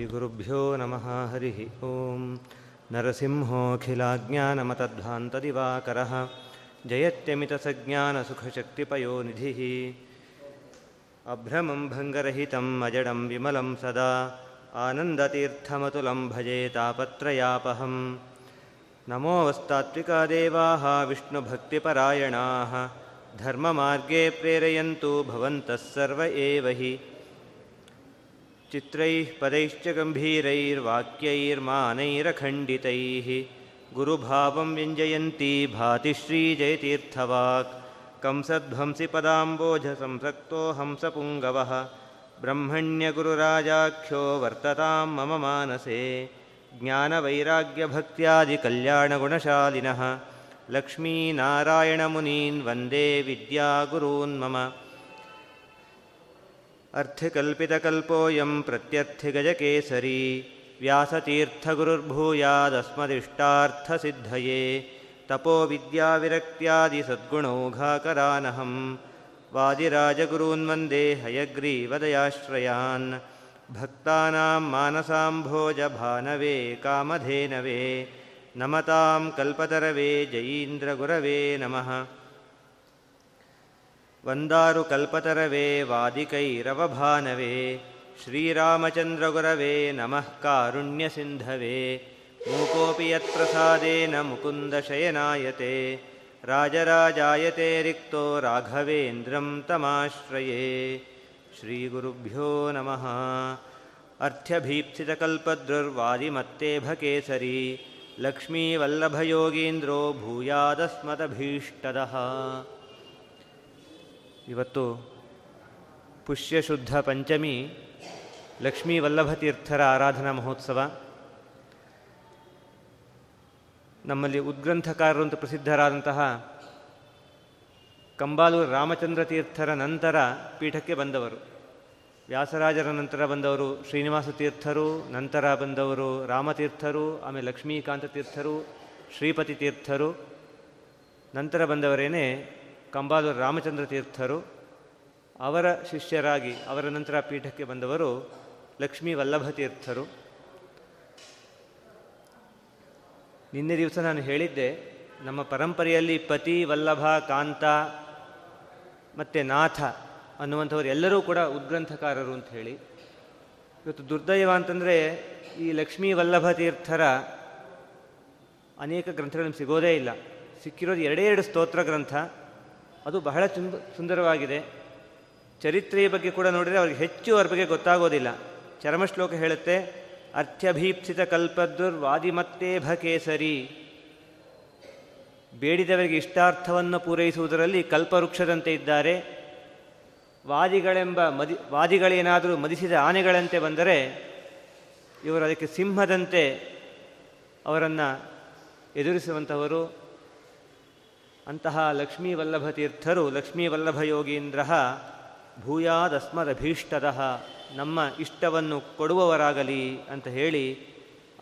श्रीगुरुभ्यो नमः, हरिः ॐ नरसिंहोऽखिलाज्ञानमतध्वान्तदिवाकरः जयत्यमितसज्ञानसुखशक्तिपयोनिधिः। अभ्रमं भङ्गरहितम् अजडं विमलं सदा। आनन्दतीर्थमतुलं भजे तापत्रयापहं नमोऽस्तात्विका देवाः विष्णुभक्तिपरायणाः। धर्ममार्गे प्रेरयन्तु, भवन्तः सर्व एव हि। चित्रैः पदैश्च गम्भीरैर्वाक्यैर्मानैरखण्डितैः। गुरुभावं व्यञ्जयन्ती भाति श्रीजयतीर्थवाक्। कंसध्वंसि पदाम्बोजसंसक्तो हंसपुङ्गवः। ब्रह्मण्यगुरुराजाख्यो वर्ततां मम मानसे। ज्ञानवैराग्यभक्त्यादिकल्याणगुणशालिनः। लक्ष्मीनारायणमुनीन् वन्दे विद्यागुरून् मम अर्थिकल्पितकल्पोऽयं प्रत्यर्थिगजकेसरी व्यासतीर्थगुरुर्भूयादस्मदिष्टार्थसिद्धये तपोविद्याविरक्त्यादिसद्गुणौघाकरानहं वादिराजगुरून् वन्दे हयग्रीवदयाश्रयान् भक्तानां मानसाम्भोजभानवे कामधेनवे नमतां कल्पतरवे जयीन्द्रगुरवे नमः वन्दारुकल्पतरवे वादिकैरवभानवे श्रीरामचन्द्रगुरवे नमः कारुण्यसिन्धवे मूकोऽपि यत्प्रसादेन मुकुन्दशयनायते राजराजायते रिक्तो राघवेन्द्रं तमाश्रये। श्रीगुरुभ्यो नमः। अर्थ्यभीप्सितकल्पद्रुर्वादिमत्तेभ केसरी लक्ष्मीवल्लभयोगीन्द्रो भूयादस्मदभीष्टदः। ಇವತ್ತು ಪುಷ್ಯಶುದ್ಧ ಪಂಚಮಿ ಲಕ್ಷ್ಮೀ ವಲ್ಲಭತೀರ್ಥರ ಆರಾಧನಾ ಮಹೋತ್ಸವ. ನಮ್ಮಲ್ಲಿ ಉದ್ಗ್ರಂಥಕಾರರು ಅಂತ ಪ್ರಸಿದ್ಧರಾದಂತಹ ಕಂಬಾಲೂರು ರಾಮಚಂದ್ರ ತೀರ್ಥರ ನಂತರ ಪೀಠಕ್ಕೆ ಬಂದವರು. ವ್ಯಾಸರಾಜರ ನಂತರ ಬಂದವರು ಶ್ರೀನಿವಾಸ ತೀರ್ಥರು, ನಂತರ ಬಂದವರು ರಾಮತೀರ್ಥರು ಆಮೇಲೆ ಲಕ್ಷ್ಮೀಕಾಂತ ತೀರ್ಥರು, ಶ್ರೀಪತಿ ತೀರ್ಥರು, ನಂತರ ಬಂದವರೇನೇ ಕಂಬಾಲೂರು ರಾಮಚಂದ್ರ ತೀರ್ಥರು, ಅವರ ಶಿಷ್ಯರಾಗಿ ಅವರ ನಂತರ ಪೀಠಕ್ಕೆ ಬಂದವರು ಲಕ್ಷ್ಮೀ ವಲ್ಲಭ ತೀರ್ಥರು. ನಿನ್ನೆ ದಿವಸ ನಾನು ಹೇಳಿದ್ದೆ, ನಮ್ಮ ಪರಂಪರೆಯಲ್ಲಿ ಪತಿ, ವಲ್ಲಭ, ಕಾಂತ ಮತ್ತು ನಾಥ ಅನ್ನುವಂಥವ್ರು ಎಲ್ಲರೂ ಕೂಡ ಉದ್ಗ್ರಂಥಕಾರರು ಅಂತ ಹೇಳಿ. ಇವತ್ತು ದುರ್ದೈವ ಅಂತಂದರೆ ಈ ಲಕ್ಷ್ಮೀ ವಲ್ಲಭ ತೀರ್ಥರ ಅನೇಕ ಗ್ರಂಥಗಳನ್ನು ಸಿಗೋದೇ ಇಲ್ಲ. ಸಿಕ್ಕಿರೋದು ಎರಡೇ ಎರಡು ಸ್ತೋತ್ರ ಗ್ರಂಥ. ಅದು ಬಹಳ ತುಂಬ ಸುಂದರವಾಗಿದೆ. ಚರಿತ್ರೆಯ ಬಗ್ಗೆ ಕೂಡ ನೋಡಿದರೆ ಅವ್ರಿಗೆ ಹೆಚ್ಚು ಅವ್ರ ಬಗ್ಗೆ ಗೊತ್ತಾಗೋದಿಲ್ಲ. ಚರಮಶ್ಲೋಕ ಹೇಳುತ್ತೆ, ಅರ್ಥ್ಯಭೀಪ್ಸಿತ ಕಲ್ಪದ್ದುರ್ ವಾದಿಮತ್ತೇಭ ಕೇಸರಿ ಬೇಡಿದವರಿಗೆ ಇಷ್ಟಾರ್ಥವನ್ನು ಪೂರೈಸುವುದರಲ್ಲಿ ಕಲ್ಪವೃಕ್ಷದಂತೆ ಇದ್ದಾರೆ. ವಾದಿಗಳೆಂಬ ಮದಿ, ವಾದಿಗಳೇನಾದರೂ ಮದಿಸಿದ ಆನೆಗಳಂತೆ ಬಂದರೆ ಇವರು ಅದಕ್ಕೆ ಸಿಂಹದಂತೆ ಅವರನ್ನು ಎದುರಿಸುವಂಥವರು. ಅಂತಹ ಲಕ್ಷ್ಮೀವಲ್ಲಭತೀರ್ಥರು ಲಕ್ಷ್ಮೀವಲ್ಲಭ ತೀರ್ಥರು ಲಕ್ಷ್ಮೀ ವಲ್ಲಭ ಯೋಗೀಂದ್ರ ಭೂಯಾದಸ್ಮದಭೀಷ್ಟದ ನಮ್ಮ ಇಷ್ಟವನ್ನು ಕೊಡುವವರಾಗಲಿ ಅಂತ ಹೇಳಿ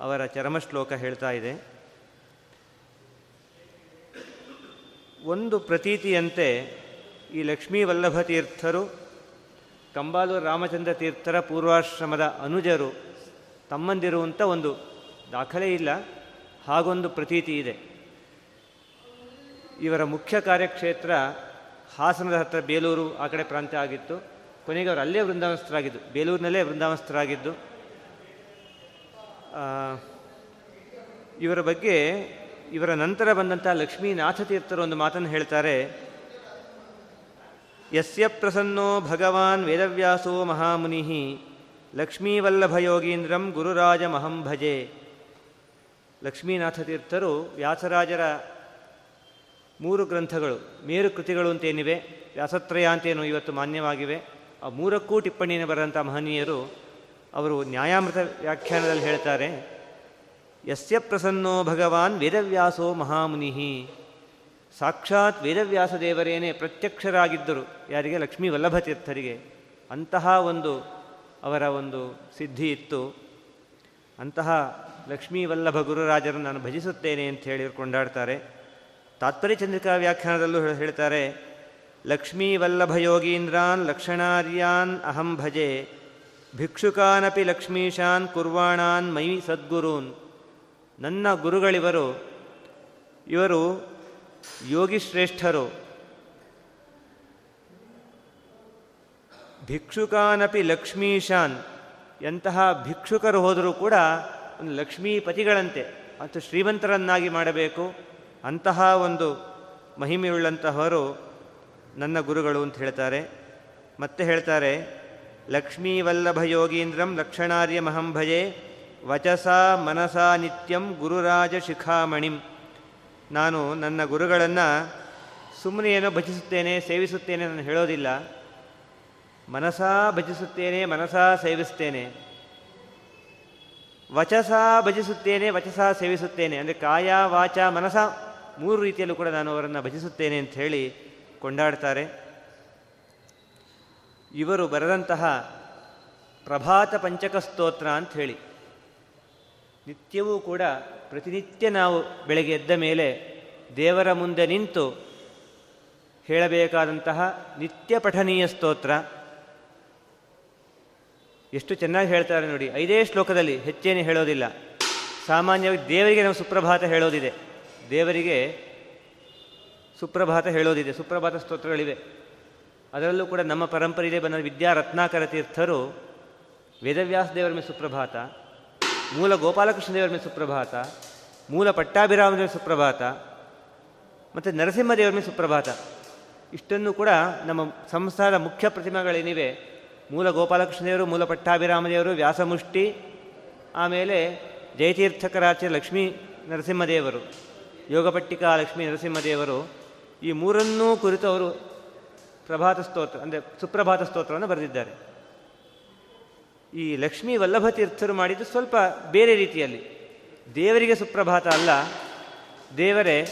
ಅವರ ಚರಮಶ್ಲೋಕ ಹೇಳ್ತಾ ಇದೆ. ಒಂದು ಪ್ರತೀತಿಯಂತೆ ಈ ಲಕ್ಷ್ಮೀವಲ್ಲಭತೀರ್ಥರು ವಲ್ಲಭ ತೀರ್ಥರು ಕಂಬಾಲೂರು ರಾಮಚಂದ್ರ ತೀರ್ಥರ ಪೂರ್ವಾಶ್ರಮದ ಅನುಜರು ತಮ್ಮಂದಿರುವಂಥ ಒಂದು ದಾಖಲೆ ಇಲ್ಲ, ಹಾಗೊಂದು ಪ್ರತೀತಿ ಇದೆ. ಇವರ ಮುಖ್ಯ ಕಾರ್ಯಕ್ಷೇತ್ರ ಹಾಸನದ ಹತ್ತಿರ ಬೇಲೂರು, ಆ ಕಡೆ ಪ್ರಾಂತ್ಯ ಆಗಿತ್ತು. ಕೊನೆಗೆ ಅವರು ಅಲ್ಲೇ ವೃಂದಾವನಸ್ಥರಾಗಿದ್ದು. ಬೇಲೂರಿನಲ್ಲೇ ವೃಂದಾವನಸ್ಥರಾಗಿದ್ದು. ಇವರ ಬಗ್ಗೆ, ಇವರ ನಂತರ ಬಂದಂಥ ಲಕ್ಷ್ಮೀನಾಥ ತೀರ್ಥರು ಒಂದು ಮಾತನ್ನು ಹೇಳ್ತಾರೆ. ಯಸ್ಯ ಪ್ರಸನ್ನೋ ಭಗವಾನ್ ವೇದವ್ಯಾಸೋ ಮಹಾಮುನಿ ಲಕ್ಷ್ಮೀವಲ್ಲಭಯೋಗೀಂದ್ರಂ ಗುರುರಾಜಮಹಂ ಭಜೆ. ಲಕ್ಷ್ಮೀನಾಥ ತೀರ್ಥರು ವ್ಯಾಸರಾಜರ ಮೂರು ಗ್ರಂಥಗಳು, ಮೇರು ಕೃತಿಗಳು ಅಂತೇನಿವೆ, ವ್ಯಾಸತ್ರಯ ಅಂತೇನು ಇವತ್ತು ಮಾನ್ಯವಾಗಿವೆ. ಆ ಮೂರಕ್ಕೂ ಟಿಪ್ಪಣಿಯನ್ನು ಬರೆದಂಥ ಮಹನೀಯರು ಅವರು ನ್ಯಾಯಾಮೃತ ವ್ಯಾಖ್ಯಾನದಲ್ಲಿ ಹೇಳ್ತಾರೆ, ಯಸ್ಯ ಪ್ರಸನ್ನೋ ಭಗವಾನ್ ವೇದವ್ಯಾಸೋ ಮಹಾಮುನಿಹಿ. ಸಾಕ್ಷಾತ್ ವೇದವ್ಯಾಸ ದೇವರೇನೇ ಪ್ರತ್ಯಕ್ಷರಾಗಿದ್ದರು, ಯಾರಿಗೆ? ಲಕ್ಷ್ಮೀ ವಲ್ಲಭ ತೀರ್ಥರಿಗೆ ಅಂತಹ ಒಂದು ಅವರ ಒಂದು ಸಿದ್ಧಿ ಇತ್ತು. ಅಂತಹ ಲಕ್ಷ್ಮೀ ವಲ್ಲಭ ಗುರುರಾಜರನ್ನು ನಾನು ಭಜಿಸುತ್ತೇನೆ ಅಂತ ಹೇಳಿ ಕೊಂಡಾಡ್ತಾರೆ. ತಾತ್ಪರ್ಯ ಚಂದ್ರಿಕಾ ವ್ಯಾಖ್ಯಾನದಲ್ಲೂ ಹೇಳ್ತಾರೆ, ಲಕ್ಷ್ಮೀ ಯೋಗೀಂದ್ರಾನ್ ಲಕ್ಷಣಾರ್ಯಾನ್ ಅಹಂ ಭಜೆ, ಭಿಕ್ಷುಕಾನಪಿ ಲಕ್ಷ್ಮೀಶಾನ್ ಕುರ್ವಾಣಾನ್ ಮೈ ಸದ್ಗುರೂನ್. ನನ್ನ ಗುರುಗಳಿವರು, ಇವರು ಯೋಗಿಶ್ರೇಷ್ಠರು. ಭಿಕ್ಷುಕಾನಪಿ ಲಕ್ಷ್ಮೀಶಾನ್, ಎಂತಹ ಭಿಕ್ಷುಕರು ಹೋದರೂ ಕೂಡ ಒಂದು ಲಕ್ಷ್ಮೀಪತಿಗಳಂತೆ ಮತ್ತು ಶ್ರೀಮಂತರನ್ನಾಗಿ ಮಾಡಬೇಕು. ಅಂತಹ ಒಂದು ಮಹಿಮೆಯುಳ್ಳಂತಹವರು ನನ್ನ ಗುರುಗಳು ಅಂತ ಹೇಳ್ತಾರೆ. ಮತ್ತೆ ಹೇಳ್ತಾರೆ ಲಕ್ಷ್ಮೀವಲ್ಲಭ ಯೋಗೀಂದ್ರಂ ಲಕ್ಷಣಾರ್ಯ ಮಹಂಭಯೆ ವಚಸಾ ಮನಸಾ ನಿತ್ಯಂ ಗುರುರಾಜ ಶಿಖಾಮಣಿಂ. ನಾನು ನನ್ನ ಗುರುಗಳನ್ನು ಸುಮ್ಮನೆ ಏನೋ ಭಜಿಸುತ್ತೇನೆ, ಸೇವಿಸುತ್ತೇನೆ ನಾನು ಹೇಳೋದಿಲ್ಲ. ಮನಸಾ ಭಜಿಸುತ್ತೇನೆ, ಮನಸಾ ಸೇವಿಸ್ತೇನೆ. ವಚಸ ಭಜಿಸುತ್ತೇನೆ, ವಚಸ ಸೇವಿಸುತ್ತೇನೆ. ಅಂದರೆ ಕಾಯ, ವಾಚ, ಮನಸ ಮೂರು ರೀತಿಯಲ್ಲೂ ಕೂಡ ನಾನು ಅವರನ್ನು ಭಜಿಸುತ್ತೇನೆ ಅಂತ ಹೇಳಿ ಕೊಂಡಾಡ್ತಾರೆ. ಇವರು ಬರೆದಂತಹ ಪ್ರಭಾತ ಪಂಚಕ ಸ್ತೋತ್ರ ಅಂತ ಹೇಳಿ. ನಿತ್ಯವೂ ಕೂಡ ಪ್ರತಿನಿತ್ಯ ನಾವು ಬೆಳಗ್ಗೆ ಎದ್ದ ಮೇಲೆ ದೇವರ ಮುಂದೆ ನಿಂತು ಹೇಳಬೇಕಾದಂತಹ ನಿತ್ಯ ಪಠನೀಯ ಸ್ತೋತ್ರ. ಎಷ್ಟು ಚೆನ್ನಾಗಿ ಹೇಳ್ತಾರೆ ನೋಡಿ, ಐದೇ ಶ್ಲೋಕದಲ್ಲಿ ಹೆಚ್ಚೇನು ಹೇಳೋದಿಲ್ಲ. ಸಾಮಾನ್ಯವಾಗಿ ದೇವರಿಗೆ ನಾವು ಸುಪ್ರಭಾತ ಹೇಳೋದಿದೆ. ದೇವರಿಗೆ ಸುಪ್ರಭಾತ ಹೇಳೋದಿದೆ, ಸುಪ್ರಭಾತ ಸ್ತೋತ್ರಗಳಿವೆ. ಅದರಲ್ಲೂ ಕೂಡ ನಮ್ಮ ಪರಂಪರೆಯಲ್ಲಿ ಬಂದ ವಿದ್ಯಾ ರತ್ನಾಕರ ತೀರ್ಥರು ವೇದವ್ಯಾಸ ದೇವರ ಮೇಲೆ ಸುಪ್ರಭಾತ, ಮೂಲ ಗೋಪಾಲಕೃಷ್ಣ ದೇವರ ಮೇಲೆ ಸುಪ್ರಭಾತ, ಮೂಲ ಪಟ್ಟಾಭಿರಾಮ ದೇವರ ಸುಪ್ರಭಾತ, ಮತ್ತು ನರಸಿಂಹ ದೇವರ ಮೇಲೆ ಸುಪ್ರಭಾತ. ಇಷ್ಟನ್ನು ಕೂಡ ನಮ್ಮ ಸಂಸ್ಥಾನದ ಮುಖ್ಯ ಪ್ರತಿಮೆಗಳೇನಿವೆ? ಮೂಲ ಗೋಪಾಲಕೃಷ್ಣ ದೇವರು, ಮೂಲ ಪಟ್ಟಾಭಿರಾಮ ದೇವರು, ವ್ಯಾಸಮುಷ್ಟಿ, ಆಮೇಲೆ ಜಯತೀರ್ಥಕರಾಚ ಲಕ್ಷ್ಮೀ ನರಸಿಂಹದೇವರು ಯೋಗಪಟ್ಟಿಕಾ ಲಕ್ಷ್ಮೀ ನರಸಿಂಹದೇವರು ಈ ಮೂರನ್ನೂ ಕುರಿತು ಅವರು ಪ್ರಭಾತ ಸ್ತೋತ್ರ, ಅಂದರೆ ಸುಪ್ರಭಾತ ಸ್ತೋತ್ರವನ್ನು ಬರೆದಿದ್ದಾರೆ. ಈ ಲಕ್ಷ್ಮೀ ವಲ್ಲಭ ತೀರ್ಥರು ಮಾಡಿದ್ದು ಸ್ವಲ್ಪ ಬೇರೆ ರೀತಿಯಲ್ಲಿ. ದೇವರಿಗೆ ಸುಪ್ರಭಾತ ಅಲ್ಲ. ದೇವರೇ,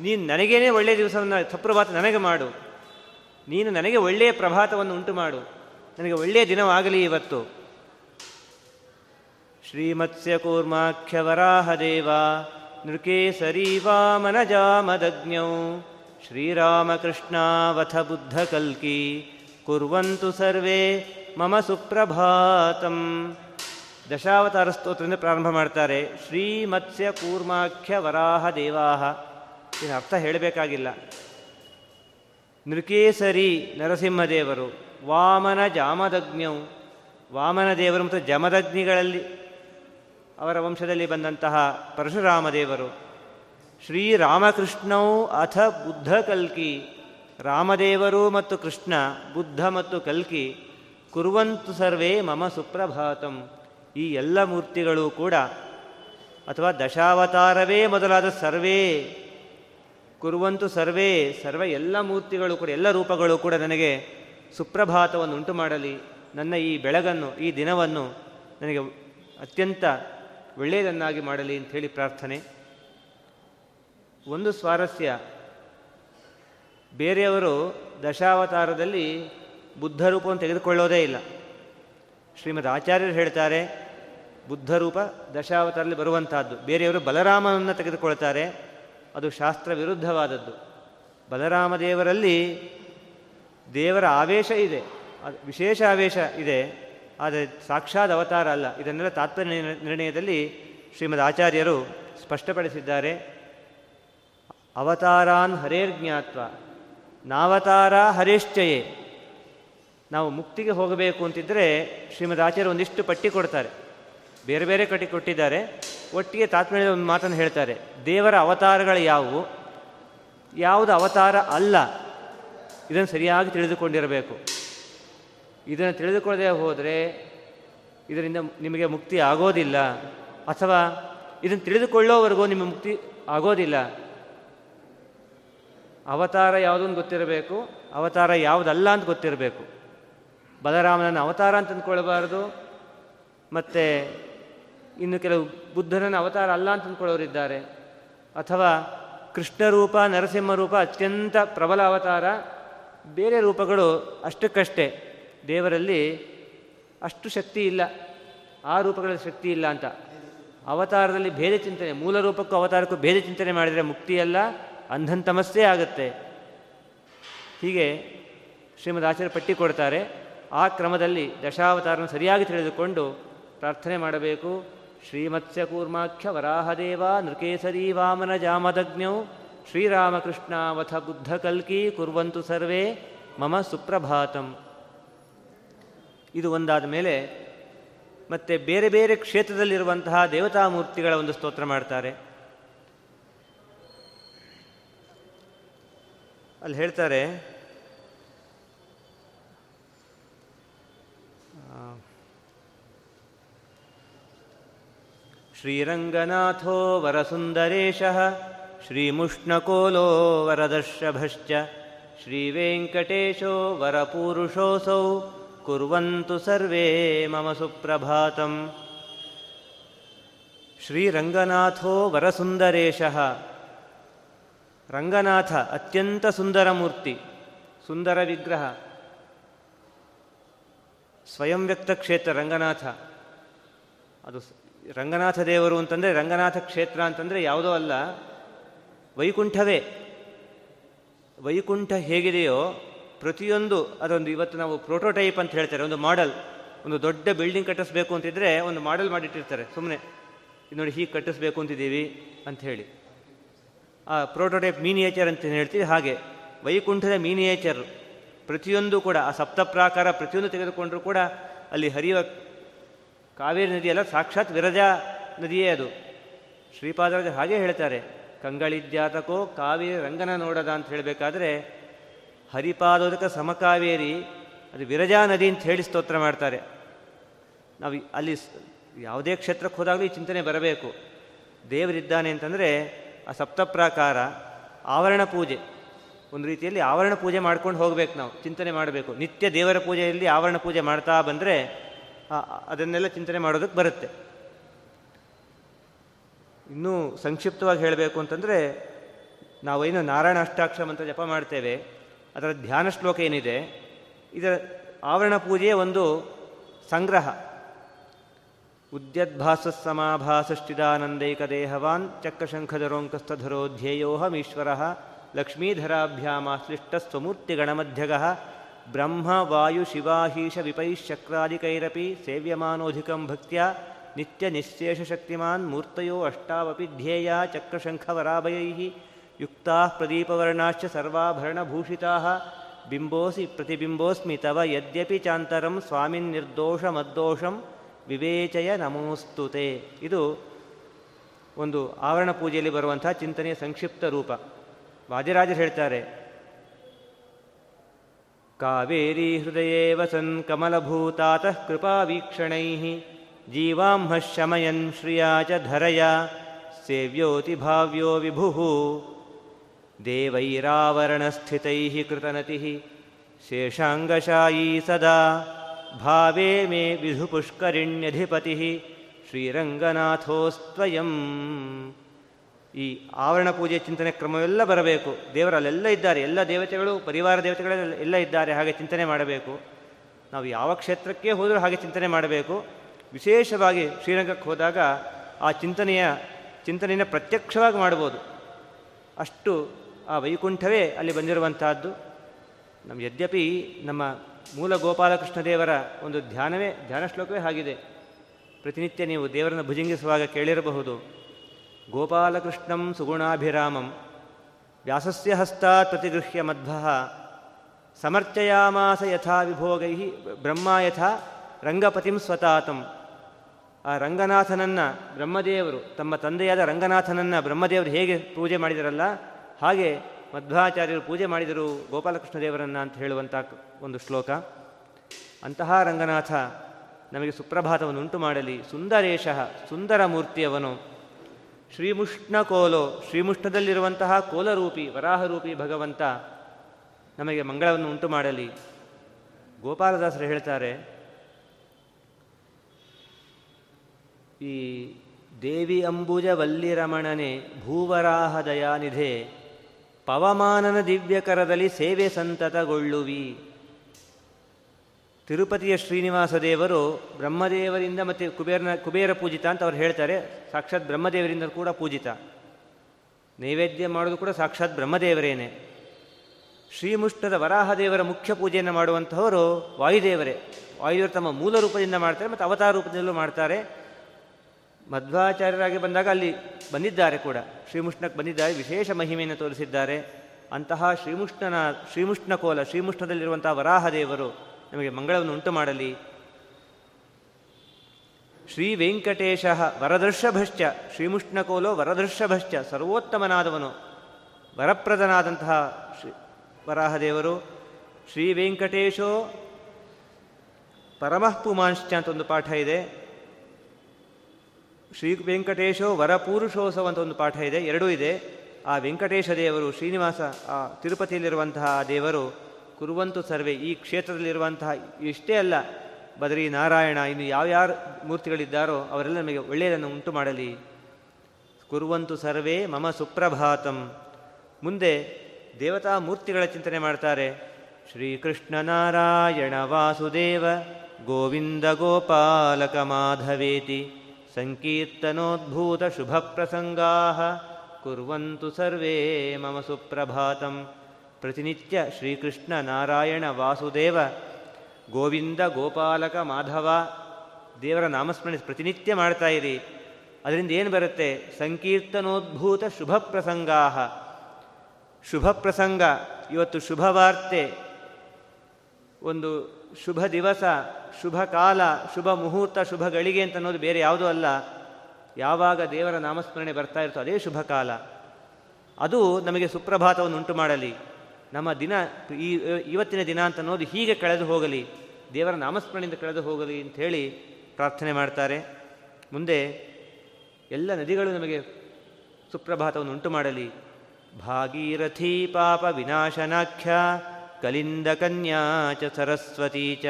ನೀನು ನನಗೇನೆ ಒಳ್ಳೆಯ ದಿವಸವನ್ನು ಸುಪ್ರಭಾತ ನನಗೆ ಮಾಡು. ನೀನು ನನಗೆ ಒಳ್ಳೆಯ ಪ್ರಭಾತವನ್ನು ಉಂಟು ಮಾಡು. ನನಗೆ ಒಳ್ಳೆಯ ದಿನವಾಗಲಿ ಇವತ್ತು. ಶ್ರೀಮತ್ಸ್ಯ ಕೂರ್ಮಾಖ್ಯವರಾಹದೇವ ನೃಕೇಸರಿ ವಾಮನಜಾಮದಜ್ಞೌ ಶ್ರೀರಾಮಕೃಷ್ಣಾವಥ ಬುದ್ಧಕಲ್ಕಿ. ಕುರ್ವಂತು ಸರ್ವೇ ಮಮ ಸುಪ್ರಭಾತಂ. ದಶಾವತಾರ ಸ್ತೋತ್ರದಿಂದ ಪ್ರಾರಂಭ ಮಾಡ್ತಾರೆ. ಶ್ರೀಮತ್ಸ್ಯ ಕೂರ್ಮಾಖ್ಯ ವರಾಹ ದೇವಾಹ. ಇದರ ಅರ್ಥ ಹೇಳಬೇಕಾಗಿಲ್ಲ. ನೃಕೇಸರಿ ನರಸಿಂಹದೇವರು ವಾಮನ ಜಾಮದಗ್ನೌ ವಾಮನ ದೇವರು ಮತ್ತು ಜಮದಗ್ನಿಗಳಲ್ಲಿ ಅವರ ವಂಶದಲ್ಲಿ ಬಂದಂತಹ ಪರಶುರಾಮದೇವರು, ಶ್ರೀರಾಮಕೃಷ್ಣವು ಅಥ ಬುದ್ಧ ಕಲ್ಕಿ ರಾಮದೇವರು ಮತ್ತು ಕೃಷ್ಣ, ಬುದ್ಧ ಮತ್ತು ಕಲ್ಕಿ, ಕುರುವಂತು ಸರ್ವೇ ಮಮ ಸುಪ್ರಭಾತಂ, ಈ ಎಲ್ಲ ಮೂರ್ತಿಗಳು ಕೂಡ ಅಥವಾ ದಶಾವತಾರವೇ ಮೊದಲಾದ ಸರ್ವೇ, ಕುರುವಂತು ಸರ್ವೇ, ಸರ್ವ ಎಲ್ಲ ಮೂರ್ತಿಗಳು ಕೂಡ, ಎಲ್ಲ ರೂಪಗಳು ಕೂಡ ನನಗೆ ಸುಪ್ರಭಾತವನ್ನು ಉಂಟು ಮಾಡಲಿ ನನ್ನ ಈ ಬೆಳಗನ್ನು, ಈ ದಿನವನ್ನು ನನಗೆ ಅತ್ಯಂತ ಒಳ್ಳೆಯದನ್ನಾಗಿ ಮಾಡಲಿ ಅಂಥೇಳಿ ಪ್ರಾರ್ಥನೆ. ಒಂದು ಸ್ವಾರಸ್ಯ. ಬೇರೆಯವರು ದಶಾವತಾರದಲ್ಲಿ ಬುದ್ಧ ರೂಪವನ್ನು ತೆಗೆದುಕೊಳ್ಳೋದೇ ಇಲ್ಲ. ಶ್ರೀಮದ್ ಆಚಾರ್ಯರು ಹೇಳ್ತಾರೆ ಬುದ್ಧ ರೂಪ ದಶಾವತಾರದಲ್ಲಿ ಬರುವಂತಹದ್ದು. ಬೇರೆಯವರು ಬಲರಾಮನನ್ನು ತೆಗೆದುಕೊಳ್ತಾರೆ, ಅದು ಶಾಸ್ತ್ರ ವಿರುದ್ಧವಾದದ್ದು. ಬಲರಾಮ ದೇವರಲ್ಲಿ ದೇವರ ಆವೇಶ ಇದೆ ವಿಶೇಷ ಆವೇಶ ಇದೆ. ಆದರೆ ಸಾಕ್ಷಾತ್ ಅವತಾರ ಅಲ್ಲ. ಇದನ್ನೆಲ್ಲ ತಾತ್ಪರ್ಯ ನಿರ್ಣಯದಲ್ಲಿ ಶ್ರೀಮದ್ ಆಚಾರ್ಯರು ಸ್ಪಷ್ಟಪಡಿಸಿದ್ದಾರೆ. ಅವತಾರಾನ್ ಹರೇರ್ಜ್ಞಾತ್ವ ನಾವತಾರ ಹರೇಶ್ಚಯೇ. ನಾವು ಮುಕ್ತಿಗೆ ಹೋಗಬೇಕು ಅಂತಿದ್ದರೆ ಶ್ರೀಮದ್ ಆಚಾರ್ಯ ಒಂದಿಷ್ಟು ಪಟ್ಟಿ ಕೊಡ್ತಾರೆ. ಬೇರೆ ಬೇರೆ ಕಟ್ಟಿ ಕೊಟ್ಟಿದ್ದಾರೆ. ಒಟ್ಟಿಗೆ ತಾತ್ಪರ್ಯದ ಒಂದು ಮಾತನ್ನು ಹೇಳ್ತಾರೆ. ದೇವರ ಅವತಾರಗಳು ಯಾವುವು? ಯಾವುದು ಅವತಾರ ಅಲ್ಲ. ಇದನ್ನು ಸರಿಯಾಗಿ ತಿಳಿದುಕೊಂಡಿರಬೇಕು. ಇದನ್ನು ತಿಳಿದುಕೊಳ್ಳದೆ ಹೋದರೆ ಇದರಿಂದ ನಿಮಗೆ ಮುಕ್ತಿ ಆಗೋದಿಲ್ಲ. ಅಥವಾ ಇದನ್ನು ತಿಳಿದುಕೊಳ್ಳೋವರೆಗೂ ನಿಮ್ಮ ಮುಕ್ತಿ ಆಗೋದಿಲ್ಲ. ಅವತಾರ ಯಾವುದೊಂದು ಗೊತ್ತಿರಬೇಕು, ಅವತಾರ ಯಾವುದಲ್ಲ ಅಂತ ಗೊತ್ತಿರಬೇಕು. ಬಲರಾಮನನ್ನು ಅವತಾರ ಅಂತ ಅಂದ್ಕೊಳ್ಬಾರ್ದು ಮತ್ತು ಇನ್ನು ಕೆಲವು ಬುದ್ಧನನ್ನು ಅವತಾರ ಅಲ್ಲ ಅಂತ ಅಂದ್ಕೊಳ್ಳೋರಿದ್ದಾರೆ ಅಥವಾ ಕೃಷ್ಣ ರೂಪ ನರಸಿಂಹ ರೂಪ ಅತ್ಯಂತ ಪ್ರಬಲ ಅವತಾರ. ಬೇರೆ ರೂಪಗಳು ಅಷ್ಟಕ್ಕಷ್ಟೇ. ದೇವರಲ್ಲಿ ಅಷ್ಟು ಶಕ್ತಿ ಇಲ್ಲ, ಆ ರೂಪಗಳಲ್ಲಿ ಶಕ್ತಿ ಇಲ್ಲ ಅಂತ. ಅವತಾರದಲ್ಲಿ ಭೇದ ಚಿಂತನೆ, ಮೂಲ ರೂಪಕ್ಕೂ ಅವತಾರಕ್ಕೂ ಭೇದ ಚಿಂತನೆ ಮಾಡಿದರೆ ಮುಕ್ತಿಯಲ್ಲ ಅಂಧಂತಮಸ್ಯೆ ಆಗುತ್ತೆ. ಹೀಗೆ ಶ್ರೀಮದ್ ಆಚಾರ್ಯ ಪಟ್ಟಿ ಕೊಡ್ತಾರೆ. ಆ ಕ್ರಮದಲ್ಲಿ ದಶಾವತಾರನ ಸರಿಯಾಗಿ ತಿಳಿದುಕೊಂಡು ಪ್ರಾರ್ಥನೆ ಮಾಡಬೇಕು. ಶ್ರೀಮತ್ಸ್ಯ ಕೂರ್ಮಾಖ್ಯ ವರಾಹದೇವ ನೃಕೇಸರಿ ವಾಮನ ಜಾಮದಗ್ನೌ ಶ್ರೀರಾಮಕೃಷ್ಣಾವಥ ಬುದ್ಧ ಕಲ್ಕಿ ಕುರ್ವಂತು ಸರ್ವೇ. ಮಮ ಸುಪ್ರಭಾತಂ. ಇದು ಒಂದಾದ ಮೇಲೆ ಮತ್ತೆ ಬೇರೆ ಬೇರೆ ಕ್ಷೇತ್ರದಲ್ಲಿರುವಂತಹ ದೇವತಾಮೂರ್ತಿಗಳ ಒಂದು ಸ್ತೋತ್ರ ಮಾಡ್ತಾರೆ. ಅಲ್ಲಿ ಹೇಳ್ತಾರೆ ಶ್ರೀರಂಗನಾಥೋ ವರಸುಂದರೇಶಃ, ಶ್ರೀಮುಷ್ಣಕೋಲೋ ವರದರ್ಶಭಶ್ಚ, ಶ್ರೀವೆಂಕಟೇಶೋ ವರಪೂರುಷೋऽಸौ ಕುರ್ವಂತು ಸರ್ವೇ ಮಮ ಸುಪ್ರಭಾತಂ ಶ್ರೀರಂಗನಾಥೋ ವರಸುಂದರೇಶ ರಂಗನಾಥ ಅತ್ಯಂತ ಸುಂದರ ಮೂರ್ತಿ ಸುಂದರ ವಿಗ್ರಹ ಸ್ವಯಂ ವ್ಯಕ್ತ ಕ್ಷೇತ್ರ ರಂಗನಾಥ ಅದು ರಂಗನಾಥ ದೇವರು ಅಂತಂದರೆ ರಂಗನಾಥ ಕ್ಷೇತ್ರ ಅಂತಂದರೆ ಯಾವುದೋ ಅಲ್ಲ, ವೈಕುಂಠವೇ. ವೈಕುಂಠ ಹೇಗಿದೆಯೋ ಪ್ರತಿಯೊಂದು, ಅದೊಂದು ಇವತ್ತು ನಾವು ಪ್ರೋಟೋಟೈಪ್ ಅಂತ ಹೇಳ್ತಾರೆ, ಒಂದು ಮಾಡೆಲ್ ಒಂದು ದೊಡ್ಡ ಬಿಲ್ಡಿಂಗ್ ಕಟ್ಟಿಸ್ಬೇಕು ಅಂತಿದ್ರೆ ಒಂದು ಮಾಡೆಲ್ ಮಾಡಿಟ್ಟಿರ್ತಾರೆ. ಸುಮ್ಮನೆ ಇದು ನೋಡಿ ಹೀಗೆ ಕಟ್ಟಿಸ್ಬೇಕು ಅಂತಿದ್ದೀವಿ ಅಂತ ಹೇಳಿ. ಆ ಪ್ರೋಟೋಟೈಪ್ ಮೀನಿಯೇಚರ್ ಅಂತ ಹೇಳ್ತೀವಿ, ಹಾಗೆ. ವೈಕುಂಠದ ಮೀನಿಯೇಚರ್ ಪ್ರತಿಯೊಂದು ಕೂಡ, ಆ ಸಪ್ತ ಪ್ರಾಕಾರ ಪ್ರತಿಯೊಂದು ತೆಗೆದುಕೊಂಡರೂ ಕೂಡ, ಅಲ್ಲಿ ಹರಿಯುವ ಕಾವೇರಿ ನದಿಯಲ್ಲ ಸಾಕ್ಷಾತ್ ವಿರಜ ನದಿಯೇ ಅದು. ಶ್ರೀಪಾದರಾಜ ಹಾಗೆ ಹೇಳ್ತಾರೆ, ಕಂಗಳಿದ್ಯಾತಕೋ ಕಾವೇರಿ ರಂಗನ ನೋಡದ ಅಂತ ಹೇಳಬೇಕಾದ್ರೆ ಹರಿಪಾದೋದಕ ಸಮಕಾವೇರಿ, ಅದು ವಿರಜಾ ನದಿ ಅಂತ ಹೇಳಿ ಸ್ತೋತ್ರ ಮಾಡ್ತಾರೆ. ನಾವು ಅಲ್ಲಿ ಯಾವುದೇ ಕ್ಷೇತ್ರಕ್ಕೆ ಹೋದಾಗಲೂ ಈ ಚಿಂತನೆ ಬರಬೇಕು. ದೇವರಿದ್ದಾನೆ ಅಂತಂದರೆ ಆ ಸಪ್ತಪ್ರಾಕಾರ ಆವರಣ ಪೂಜೆ. ಒಂದು ರೀತಿಯಲ್ಲಿ ಆವರಣ ಪೂಜೆ ಮಾಡ್ಕೊಂಡು ಹೋಗಬೇಕು ನಾವು, ಚಿಂತನೆ ಮಾಡಬೇಕು. ನಿತ್ಯ ದೇವರ ಪೂಜೆಯಲ್ಲಿ ಆವರಣ ಪೂಜೆ ಮಾಡ್ತಾ ಬಂದರೆ ಅದನ್ನೆಲ್ಲ ಚಿಂತನೆ ಮಾಡೋದಕ್ಕೆ ಬರುತ್ತೆ. ಇನ್ನೂ ಸಂಕ್ಷಿಪ್ತವಾಗಿ ಹೇಳಬೇಕು ಅಂತಂದರೆ, ನಾವೇನು ನಾರಾಯಣ ಅಷ್ಟಾಕ್ಷರ ಮಂತ್ರ ಜಪ ಮಾಡ್ತೇವೆ. ಅದರ ಧ್ಯಾನ ಶ್ಲೋಕ ಏನಿದೆ? ಇದರ ಆವರಣ ಪೂಜೆಯ ಒಂದು ಸಂಗ್ರಹ. ಉದ್ಯದ್ಭಾಸ ಸಮಾಭಾಸಷ್ಟಿದಾನಂದೈಕ ದೇಹವಾನ್ ಚಕ್ರಶಂಖಧರೋಂಕಸ್ಥಧರೋ ಧ್ಯೇಯೋಹಮೀಶ್ವರ ಲಕ್ಷ್ಮೀಧರಾಭ್ಯಾಮಾಶ್ಲಿಷ್ಟ ಸ್ವಮೂರ್ತಿಗಣಮಧ್ಯಗ ಬ್ರಹ್ಮ ವಾಯು ಶಿವಾಹೀಶ ವಿಪೈಶ್ಚಕ್ರಾದಿಕೈರಪಿ ಸೇವ್ಯಮಾನೋಧಿಕಂ ಭಕ್ತ್ಯ ನಿತ್ಯ ನಿಶೇಷಶಕ್ತಿಮಾನ್ ಮೂರ್ತಯೋ ಅಷ್ಟಾವಪಿ ಧ್ಯೇಯ ಚಕ್ರಶಂಖವರಾಭಯೈ ಯುಕ್ತಾ ಪ್ರದೀಪವರ್ಣಾಶ್ಚ ಸರ್ವಾಭರಣಭೂಷಿತಾ ಬಿಂಬೋಸಿ ಪ್ರತಿಬಿಂಬೋಸ್ಮಿ ತವ ಯದ್ಯಪಿ ಚಾಂತರಂ ಸ್ವಾಮಿನ್ನಿರ್ದೋಷಮದ್ದೋಷಂ ವಿವೇಚಯ ನಮೋಸ್ತುತೆ ಇದು ಒಂದು ಆವರಣ ಪೂಜೆಯಲ್ಲಿ ಬರುವಂತಹ ಚಿಂತನೆಯ ಸಂಕ್ಷಿಪ್ತ ರೂಪ ವಾದಿರಾಜರು ಹೇಳ್ತಾರೆ ಕಾವೇರಿ ಹೃದಯೇ ವಸನ್ ಕಮಲಭೂತಾತಃ ಕೃಪಾವೀಕ್ಷಣೈ ಜೀವಾಂಹ ಶಮಯನ್ ಶ್ರಿಯಾ ಚ ಧರಯ ಸೇವ್ಯೋತಿ ಭಾವ್ಯೋ ವಿಭು ದೇವೈರಾವರಣಸ್ಥಿತೈ ಕೃತನತಿ ಶೇಷಾಂಗಶಾಯೀ ಸದಾ ಭಾವೇ ಮೇ ವಿಧು ಪುಷ್ಕರಿಣ್ಯಧಿಪತಿ ಶ್ರೀರಂಗನಾಥೋಸ್ತ್ವಯಂ. ಈ ಆವರಣ ಪೂಜೆ ಚಿಂತನೆ ಕ್ರಮವೆಲ್ಲ ಬರಬೇಕು. ದೇವರಲ್ಲೆಲ್ಲ ಇದ್ದಾರೆ. ಎಲ್ಲ ದೇವತೆಗಳು, ಪರಿವಾರ ದೇವತೆಗಳೆಲ್ಲ ಎಲ್ಲ ಇದ್ದಾರೆ. ಹಾಗೆ ಚಿಂತನೆ ಮಾಡಬೇಕು. ನಾವು ಯಾವ ಕ್ಷೇತ್ರಕ್ಕೆ ಹೋದರೂ ಹಾಗೆ ಚಿಂತನೆ ಮಾಡಬೇಕು. ವಿಶೇಷವಾಗಿ ಶ್ರೀರಂಗಕ್ಕೆ ಹೋದಾಗ ಆ ಚಿಂತನೆಯ ಚಿಂತನೆಯನ್ನು ಪ್ರತ್ಯಕ್ಷವಾಗಿ ಮಾಡ್ಬೋದು. ಅಷ್ಟು ಆ ವೈಕುಂಠವೇ ಅಲ್ಲಿ ಬಂದಿರುವಂತಹದ್ದು. ನಮ್ಮ ಯದ್ಯಪಿ ನಮ್ಮ ಮೂಲ ಗೋಪಾಲಕೃಷ್ಣ ದೇವರ ಒಂದು ಧ್ಯಾನವೇ, ಧ್ಯಾನ ಶ್ಲೋಕವೇ ಆಗಿದೆ ಪ್ರತಿನಿತ್ಯ ನೀವು ದೇವರನ್ನು ಭುಜಂಗಿಸುವಾಗ ಕೇಳಿರಬಹುದು. ಗೋಪಾಲಕೃಷ್ಣಂ ಸುಗುಣಾಭಿರಾಮಂ, ವ್ಯಾಸಸ್ಯ ಹಸ್ತಾತ್ ಪ್ರತಿಗೃಹ್ಯ ಮಧ್ವ ಸಮರ್ಚಯಾಮಾಸ ಯಥಾ ವಿಭೋಗೈ ಬ್ರಹ್ಮ ಯಥಾ ರಂಗಪತಿಂ ಸ್ವತಾತಂ. ಆ ರಂಗನಾಥನನ್ನು ಬ್ರಹ್ಮದೇವರು, ತಮ್ಮ ತಂದೆಯಾದ ರಂಗನಾಥನನ್ನು ಬ್ರಹ್ಮದೇವರು ಹೇಗೆ ಪೂಜೆ ಮಾಡಿದರಲ್ಲ ಹಾಗೆ ಮಧ್ವಾಚಾರ್ಯರು ಪೂಜೆ ಮಾಡಿದರು ಗೋಪಾಲಕೃಷ್ಣ ದೇವರನ್ನು ಅಂತ ಹೇಳುವಂಥ ಒಂದು ಶ್ಲೋಕ. ಅಂತಹ ರಂಗನಾಥ ನಮಗೆ ಸುಪ್ರಭಾತವನ್ನು ಉಂಟು ಮಾಡಲಿ. ಸುಂದರೇಶ ಸುಂದರ ಮೂರ್ತಿಯವನು ಶ್ರೀಮುಷ್ಣ ಕೋಲೋ ಶ್ರೀಮುಷ್ಣದಲ್ಲಿರುವಂತಹ ಕೋಲರೂಪಿ, ವರಾಹರೂಪಿ ಭಗವಂತ ನಮಗೆ ಮಂಗಳವನ್ನು ಉಂಟು ಮಾಡಲಿ. ಗೋಪಾಲದಾಸರು ಹೇಳ್ತಾರೆ, ಈ ದೇವಿ ಅಂಬುಜ ವಲ್ಲಿರಮಣನೆ ಭೂವರಾಹ ದಯಾನಿಧೆ ಪವಮಾನನ ದಿವ್ಯಕರದಲ್ಲಿ ಸೇವೆ ಸಂತತಗೊಳ್ಳುವಿ. ತಿರುಪತಿಯ ಶ್ರೀನಿವಾಸ ದೇವರು ಬ್ರಹ್ಮದೇವರಿಂದ ಮತ್ತು ಕುಬೇರನ, ಕುಬೇರ ಪೂಜಿತ ಅಂತ ಅವ್ರು ಹೇಳ್ತಾರೆ. ಸಾಕ್ಷಾತ್ ಬ್ರಹ್ಮದೇವರಿಂದ ಕೂಡ ಪೂಜಿತ. ನೈವೇದ್ಯ ಮಾಡೋದು ಕೂಡ ಸಾಕ್ಷಾತ್ ಬ್ರಹ್ಮದೇವರೇನೆ. ಶ್ರೀಮುಷ್ಟದ ವರಾಹದೇವರ ಮುಖ್ಯ ಪೂಜೆಯನ್ನು ಮಾಡುವಂಥವರು ವಾಯುದೇವರೇ. ವಾಯುದೇವರು ತಮ್ಮ ಮೂಲ ರೂಪದಿಂದ ಮಾಡ್ತಾರೆ ಮತ್ತು ಅವತಾರ ರೂಪದಲ್ಲೂ ಮಾಡ್ತಾರೆ. ಮಧ್ವಾಚಾರ್ಯರಾಗಿ ಬಂದಾಗ ಅಲ್ಲಿ ಬಂದಿದ್ದಾರೆ ಕೂಡ. ಶ್ರೀಮುಷ್ಣಕ್ಕೆ ಬಂದಿದ್ದಾರೆ, ವಿಶೇಷ ಮಹಿಮೆಯನ್ನು ತೋರಿಸಿದ್ದಾರೆ. ಅಂತಹ ಶ್ರೀಮುಷ್ಣನ, ಶ್ರೀಮುಷ್ಣ ಕೋಲ, ಶ್ರೀಮುಷ್ಣದಲ್ಲಿರುವಂತಹ ವರಾಹದೇವರು ನಮಗೆ ಮಂಗಳವನ್ನು ಉಂಟು ಮಾಡಲಿ ಶ್ರೀ ವೆಂಕಟೇಶ ವರದರ್ಶಭಶ್ಚ ಶ್ರೀಮುಷ್ಣಕೋಲೋ ವರದರ್ಶಭಶ್ಚ ಸರ್ವೋತ್ತಮನಾದವನು, ವರಪ್ರದನಾದಂತಹ ಶ್ರೀ, ವರಾಹದೇವರು. ಶ್ರೀ ವೆಂಕಟೇಶೋ ಪರಮಃ ಪುಮಾಂಶ್ಚ ಅಂತ ಒಂದು ಪಾಠ ಇದೆ. ಶ್ರೀ ವೆಂಕಟೇಶೋ ವರಪುರುಷೋತ್ಸವ ಅಂತ ಒಂದು ಪಾಠ ಇದೆ, ಎರಡೂ ಇದೆ. ಆ ವೆಂಕಟೇಶ ದೇವರು, ಶ್ರೀನಿವಾಸ, ಆ ತಿರುಪತಿಯಲ್ಲಿರುವಂತಹ ದೇವರು ಕುರುವಂತು ಸರ್ವೆ, ಈ ಕ್ಷೇತ್ರದಲ್ಲಿರುವಂತಹ ಇಷ್ಟೇ ಅಲ್ಲ, ಬದರಿ ನಾರಾಯಣ, ಇನ್ನು ಯಾವ್ಯಾರು ಮೂರ್ತಿಗಳಿದ್ದಾರೋ ಅವರೆಲ್ಲ ನಮಗೆ ಒಳ್ಳೆಯದನ್ನು ಉಂಟು ಮಾಡಲಿ. ಕುರುವಂತು ಸರ್ವೇ ಮಮ ಸುಪ್ರಭಾತಂ. ಮುಂದೆ ದೇವತಾ ಮೂರ್ತಿಗಳ ಚಿಂತನೆ ಮಾಡ್ತಾರೆ. ಶ್ರೀಕೃಷ್ಣ ನಾರಾಯಣ ವಾಸುದೇವ, ಗೋವಿಂದ ಗೋಪಾಲಕ ಮಾಧವೇತಿ. ಸರ್ವೇ ಮಮ ಸುಪ್ರಭಾತಂ. ಪ್ರತಿನಿತ್ಯ ಶ್ರೀಕೃಷ್ಣ ನಾರಾಯಣ ವಾಸುದೇವ, ಗೋವಿಂದ ಗೋಪಾಲಕ ಮಾಧವ ದೇವರ ನಾಮಸ್ಮರಣೆ ಪ್ರತಿನಿತ್ಯ ಮಾಡ್ತಾ ಇರಿ. ಅದರಿಂದ ಏನು ಬರುತ್ತೆ? ಸಂಕೀರ್ತನೋದ್ಭೂತ ಶುಭ ಪ್ರಸಂಗಾ ಶುಭ ಪ್ರಸಂಗ ಇವತ್ತು ಶುಭವಾರ್ತೆ. ಒಂದು ಶುಭ ದಿವಸ, ಶುಭ ಕಾಲ, ಶುಭ ಮುಹೂರ್ತ, ಶುಭ ಗಳಿಗೆ ಅಂತ ಅನ್ನೋದು ಬೇರೆ ಯಾವುದೂ ಅಲ್ಲ. ಯಾವಾಗ ದೇವರ ನಾಮಸ್ಮರಣೆ ಬರ್ತಾ ಇರ್ತೋ ಅದೇ ಶುಭ ಕಾಲ. ಅದು ನಮಗೆ ಸುಪ್ರಭಾತವನ್ನು ಉಂಟು ಮಾಡಲಿ. ನಮ್ಮ ದಿನ, ಈ, ಇವತ್ತಿನ ದಿನ ಅಂತ ಅನ್ನೋದು ಹೀಗೆ ಕಳೆದು ಹೋಗಲಿ. ದೇವರ ನಾಮಸ್ಮರಣೆಯಿಂದ ಕಳೆದು ಹೋಗಲಿ ಅಂತ ಹೇಳಿ ಪ್ರಾರ್ಥನೆ ಮಾಡ್ತಾರೆ. ಮುಂದೆ ಎಲ್ಲ ನದಿಗಳು ನಮಗೆ ಸುಪ್ರಭಾತವನ್ನು ಉಂಟು ಮಾಡಲಿ. ಭಾಗೀರಥಿ ಪಾಪ ವಿನಾಶನಾಖ್ಯ. ಕಲಿಂದ च सरस्वती ಸರಸ್ವತೀ ಚ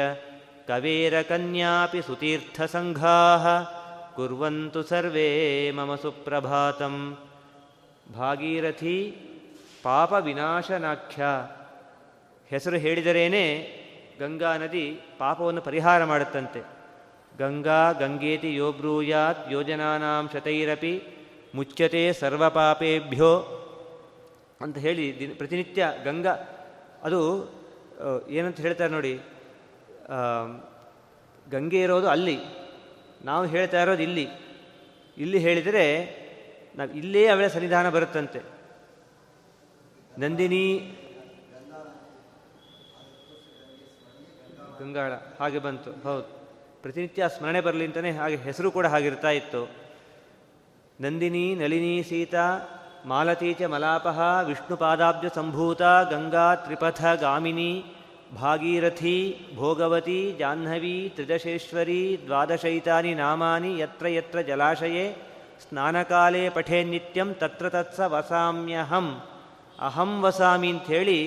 सुतीर्थसङ्घाः। कुर्वन्तु सर्वे मम ಸುಪ್ರಭಾತಂ ಭಾಗೀರಥಿ ಪಾಪವಿನಾಶನಾಖ್ಯ ಹೆಸರು ಹೇಳಿದರೇನೆ ಗಂಗಾ ನದಿ ಪಾಪವನ್ನು ಪರಿಹಾರ ಮಾಡುತ್ತಂತೆ. ಗಂಗಾ ಗಂಗೇತಿ ಯೋ ಬ್ರೂಯಾತ್ ಯೋಜನಾನಾಂ ಶತೈರಪಿ ಮುಚ್ಯತೆ ಸರ್ವಪಾಪೇಭ್ಯೋ ಅಂತ ಹೇಳಿ ದಿನ ಪ್ರತಿನಿತ್ಯ ಗಂಗಾ ಅದು ಏನಂತ ಹೇಳ್ತಾರೆ ನೋಡಿ ಗಂಗೆ ಇರೋದು ಅಲ್ಲಿ. ನಾವು ಹೇಳ್ತಾ ಇರೋದು ಇಲ್ಲಿ. ಇಲ್ಲಿ ಹೇಳಿದರೆ ನಾವು ಇಲ್ಲೇ ಅವಳ ಸನ್ನಿಧಾನ ಬರುತ್ತಂತೆ. ನಂದಿನಿ, ಗಂಗಾಳ, ಹಾಗೆ ಬಂತು. ಹೌದು. ಪ್ರತಿನಿತ್ಯ ಸ್ಮರಣೆ ಬರಲಿ ಅಂತಲೇ ಹಾಗೆ ಹೆಸರು ಕೂಡ ಹಾಗಿರ್ತಾ ಇತ್ತು. ನಂದಿನಿ, ನಳಿನಿ, ಸೀತಾ ಮಾಲತಿ ಚ ಮಲಾಪಃ ವಿಷ್ಣುಪಾದಾಬ್ಜ ಸಂಭೂತ ಗಂಗಾ ತ್ರಿಪಥ ಗಾಮಿನಿ, ಭಾಗೀರಥಿ, ಭೋಗವತಿ, ಜಾಹ್ನವಿ ತ್ರಿದಶೇಶ್ವರಿ ದ್ವಾದಶೈತಾನಿ ನಾಮಾನಿ ಯತ್ರ ಯತ್ರ ಜಲಾಶಯೇ, ಸ್ನಾನಕಾಲೇ ಪಠೇ ನಿತ್ಯಂ ತತ್ರ ತತ್ಸ ವಸಾಮ್ಯಹಂ. ಅಹಂ ವಸಾಮಿ ಅಂಥೇಳಿ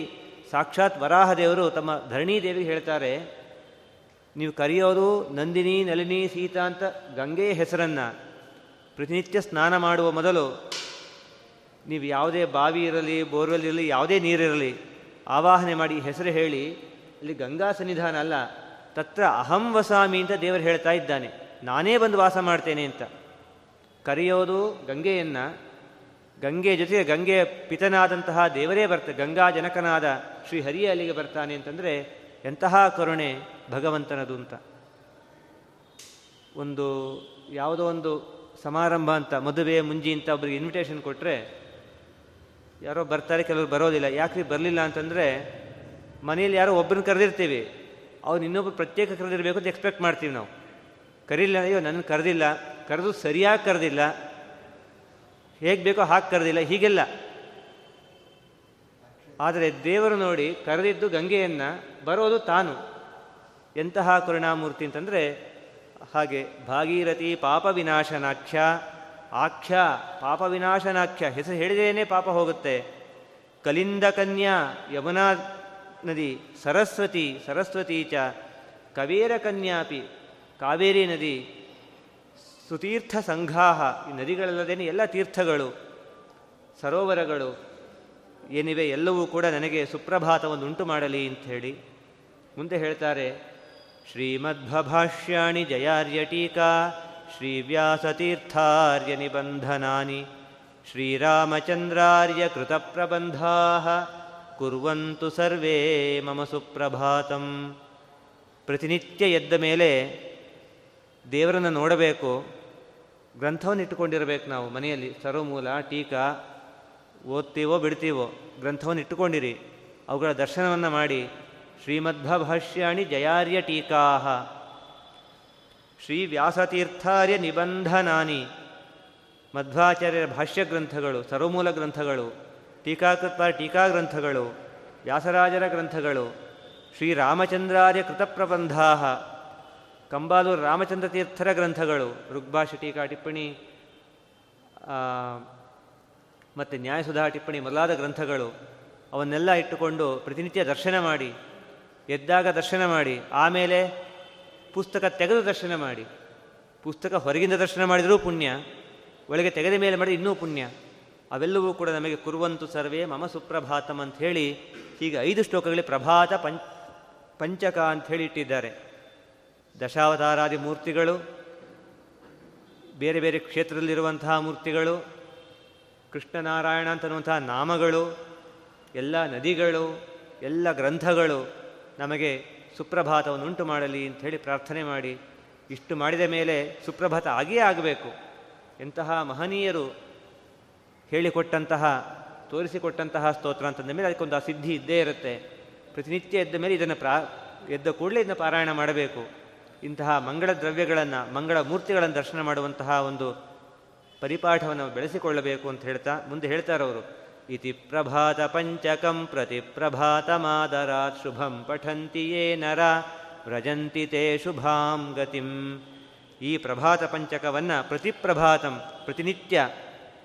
ಸಾಕ್ಷಾತ್ ವರಾಹದೇವರು ತಮ್ಮ ಧರಣೀದೇವಿಗೆ ಹೇಳ್ತಾರೆ, ನೀವು ಕರೆಯೋದು ನಂದಿನಿ ನಲಿನಿ ಸೀತಾ ಅಂತ ಗಂಗೆಯ ಹೆಸರನ್ನು, ಪ್ರತಿನಿತ್ಯ ಸ್ನಾನ ಮಾಡುವ ಮೊದಲು ನೀವು ಯಾವುದೇ ಬಾವಿ ಇರಲಿ, ಬೋರ್ವೆಲ್ ಇರಲಿ, ಯಾವುದೇ ನೀರಿರಲಿ ಆವಾಹನೆ ಮಾಡಿ ಹೆಸರು ಹೇಳಿ, ಅಲ್ಲಿ ಗಂಗಾ ಸನ್ನಿಧಾನ ಅಲ್ಲ, ತತ್ರ ಅಹಂ ವಸಾಮಿ ಅಂತ ದೇವರು ಹೇಳ್ತಾ ಇದ್ದಾನೆ. ನಾನೇ ಬಂದು ವಾಸ ಮಾಡ್ತೇನೆ ಅಂತ. ಕರೆಯೋದು ಗಂಗೆಯನ್ನು. ಗಂಗೆ ಜೊತೆಗೆ ಗಂಗೆಯ ಪಿತನಾದಂತಹ ದೇವರೇ ಬರ್ತ, ಗಂಗಾ ಜನಕನಾದ ಶ್ರೀಹರಿಯ ಅಲ್ಲಿಗೆ ಬರ್ತಾನೆ ಅಂತಂದರೆ ಎಂತಹ ಕರುಣೆ ಭಗವಂತನದು ಅಂತ. ಒಂದು ಯಾವುದೋ ಒಂದು ಸಮಾರಂಭ ಅಂತ, ಮದುವೆ, ಮುಂಜಿ ಅಂತ ಒಬ್ಬರಿಗೆ ಇನ್ವಿಟೇಷನ್ ಕೊಟ್ಟರೆ ಯಾರೋ ಬರ್ತಾರೆ, ಕೆಲವರು ಬರೋದಿಲ್ಲ. ಯಾಕ್ರಿ ಬರಲಿಲ್ಲ ಅಂತಂದರೆ ಮನೇಲಿ ಯಾರೋ ಒಬ್ಬರನ್ನ ಕರೆದಿರ್ತೀವಿ. ಅವ್ನು ಇನ್ನೊಬ್ಬರು ಪ್ರತ್ಯೇಕ ಕರೆದಿರಬೇಕು ಅಂತ ಎಕ್ಸ್ಪೆಕ್ಟ್ ಮಾಡ್ತೀವಿ ನಾವು. ಕರೀಲಿಲ್ಲ ಅಯ್ಯೋ ನನ್ನ ಕರೆದಿಲ್ಲ. ಕರೆದು ಸರಿಯಾಗಿ ಕರೆದಿಲ್ಲ. ಹೇಗೆ ಬೇಕೋ ಹಾಗೆ ಕರೆದಿಲ್ಲ. ಹೀಗೆಲ್ಲ. ಆದರೆ ದೇವರು ನೋಡಿ ಕರೆದಿದ್ದು ಗಂಗೆಯನ್ನು, ಬರೋದು ತಾನು. ಎಂತಹ ಕರುಣಾಮೂರ್ತಿ ಅಂತಂದರೆ, ಹಾಗೆ ಭಾಗೀರಥಿ ಪಾಪ ವಿನಾಶನಾಖ್ಯ. ಆಖ್ಯ, ಪಾಪ ವಿನಾಶನಾಖ್ಯ. ಹೆಸರು ಹೇಳಿದೇನೆ ಪಾಪ ಹೋಗುತ್ತೆ. ಕಲಿಂದ ಕನ್ಯಾ, ಯಮುನಾ ನದಿ, ಸರಸ್ವತಿ ಸರಸ್ವತಿ ಚ, ಕವೇರ ಕನ್ಯಾಪಿ, ಕಾವೇರಿ ನದಿ, ಸುತೀರ್ಥ ಸಂಘಾಹ. ಈ ನದಿಗಳಲ್ಲದೇನೆ ಎಲ್ಲ ತೀರ್ಥಗಳು, ಸರೋವರಗಳು, ಏನಿವೆ ಎಲ್ಲವೂ ಕೂಡ ನನಗೆ ಸುಪ್ರಭಾತವನ್ನು ಉಂಟು ಮಾಡಲಿ ಹೇಳಿ ಮುಂದೆ ಹೇಳ್ತಾರೆ ಶ್ರೀಮದ್ಭಭಾಷ್ಯಾಣಿ ಜಯಾರ್ಯ ಟೀಕಾ. ಶ್ರೀರಾಮಚಂದ್ರಾರ್ಯ ಕೃತಪ್ರಬಂಧಾಃ ಕುರ್ವಂತು ಸರ್ವೇ ಮಮ ಸುಪ್ರಭಾತಂ ಪ್ರತಿನಿತ್ಯ ಎದ್ದ ಮೇಲೆ ದೇವರನ್ನು ನೋಡಬೇಕು, ಗ್ರಂಥವನ್ನು ಇಟ್ಟುಕೊಂಡಿರಬೇಕು ನಾವು ಮನೆಯಲ್ಲಿ, ಸರ್ವಮೂಲ, ಟೀಕಾ, ಓದ್ತೀವೋ ಬಿಡ್ತೀವೋ, ಗ್ರಂಥವನ್ನು ಇಟ್ಟುಕೊಂಡಿರಿ, ಅವುಗಳ ದರ್ಶನವನ್ನು ಮಾಡಿ, ಶ್ರೀಮದ್ಭಾಷ್ಯಾಣಿ ಜಯಾರ್ಯ ಟೀಕಾ ಶ್ರೀ ವ್ಯಾಸತೀರ್ಥಾರ್ಯ ನಿಬಂಧನಾನಿ ಮಧ್ವಾಚಾರ್ಯರ ಭಾಷ್ಯ ಗ್ರಂಥಗಳು ಸರ್ವಮೂಲ ಗ್ರಂಥಗಳು ಟೀಕಾಕೃತ ಟೀಕಾ ಗ್ರಂಥಗಳು ವ್ಯಾಸರಾಜರ ಗ್ರಂಥಗಳು, ಶ್ರೀರಾಮಚಂದ್ರಾರ್ಯ ಕೃತಪ್ರಬಂಧಾ ಕಂಬಾಲೂರು ರಾಮಚಂದ್ರ ತೀರ್ಥರ ಗ್ರಂಥಗಳು ಋಗ್ಭಾಷೆ ಟೀಕಾ ಟಿಪ್ಪಣಿ ಮತ್ತು ನ್ಯಾಯಸುಧಾ ಟಿಪ್ಪಣಿ ಮೊದಲಾದ ಗ್ರಂಥಗಳು, ಅವನ್ನೆಲ್ಲ ಇಟ್ಟುಕೊಂಡು ಪ್ರತಿನಿತ್ಯ ದರ್ಶನ ಮಾಡಿ, ಎದ್ದಾಗ ದರ್ಶನ ಮಾಡಿ, ಆಮೇಲೆ ಪುಸ್ತಕ ತೆಗೆದು ದರ್ಶನ ಮಾಡಿ. ಪುಸ್ತಕ ಹೊರಗಿಂದ ದರ್ಶನ ಮಾಡಿದರೂ ಪುಣ್ಯ. ಒಳಗೆ ತೆಗೆದ ಮೇಲೆ ಮಾಡಿ ಇನ್ನೂ ಪುಣ್ಯ. ಅವೆಲ್ಲವೂ ಕೂಡ ನಮಗೆ ಕುರುವಂತು ಸರ್ವೇ ಮಮ ಸುಪ್ರಭಾತಂ ಅಂತ ಹೇಳಿ ಹೀಗೆ ಐದು ಶ್ಲೋಕಗಳಲ್ಲಿ ಪ್ರಭಾತ ಪಂಚ ಪಂಚಕ ಅಂತ ಹೇಳಿ ಇಟ್ಟಿದ್ದಾರೆ. ದಶಾವತಾರಾದಿ ಮೂರ್ತಿಗಳು, ಬೇರೆ ಬೇರೆ ಕ್ಷೇತ್ರದಲ್ಲಿರುವಂತಹ ಮೂರ್ತಿಗಳು, ಕೃಷ್ಣನಾರಾಯಣ ಅಂತನ್ನುವಂತಹ ನಾಮಗಳು, ಎಲ್ಲ ನದಿಗಳು, ಎಲ್ಲ ಗ್ರಂಥಗಳು ನಮಗೆ ಸುಪ್ರಭಾತವನ್ನು ಉಂಟು ಮಾಡಲಿ ಹೇಳಿ ಪ್ರಾರ್ಥನೆ ಮಾಡಿ, ಇಷ್ಟು ಮಾಡಿದ ಮೇಲೆ ಸುಪ್ರಭಾತ ಆಗಿಯೇ ಆಗಬೇಕು. ಎಂತಹ ಮಹನೀಯರು ಹೇಳಿಕೊಟ್ಟಂತಹ, ತೋರಿಸಿಕೊಟ್ಟಂತಹ ಸ್ತೋತ್ರ ಅಂತಂದ ಮೇಲೆ ಅದಕ್ಕೊಂದು ಆ ಸಿದ್ಧಿ ಇದ್ದೇ ಇರುತ್ತೆ. ಪ್ರತಿನಿತ್ಯ ಎದ್ದ ಮೇಲೆ ಇದನ್ನು ಪ್ರಾ, ಎದ್ದ ಕೂಡಲೇ ಇದನ್ನು ಪಾರಾಯಣ ಮಾಡಬೇಕು. ಇಂತಹ ಮಂಗಳ ದ್ರವ್ಯಗಳನ್ನು, ಮಂಗಳ ಮೂರ್ತಿಗಳನ್ನು ದರ್ಶನ ಮಾಡುವಂತಹ ಒಂದು ಪರಿಪಾಠವನ್ನು ಬೆಳೆಸಿಕೊಳ್ಳಬೇಕು ಅಂತ ಹೇಳ್ತಾ, ಮುಂದೆ ಹೇಳ್ತಾರವರು ಪಂಚಕಂ ಪ್ರತಿ ಪ್ರಭಾತ ಮಾದರಾತ್ ಶುಭಂ ಪಠಂತಿ ಯೇ ನರ ವ್ರಜಂತಿ ತೇ ಶುಭಾಂ ಗತಿಂ ಈ ಪ್ರಭಾತ ಪಂಚಕವನ್ನು ಪ್ರತಿಪ್ರಭಾತಂ ಪ್ರತಿನಿತ್ಯ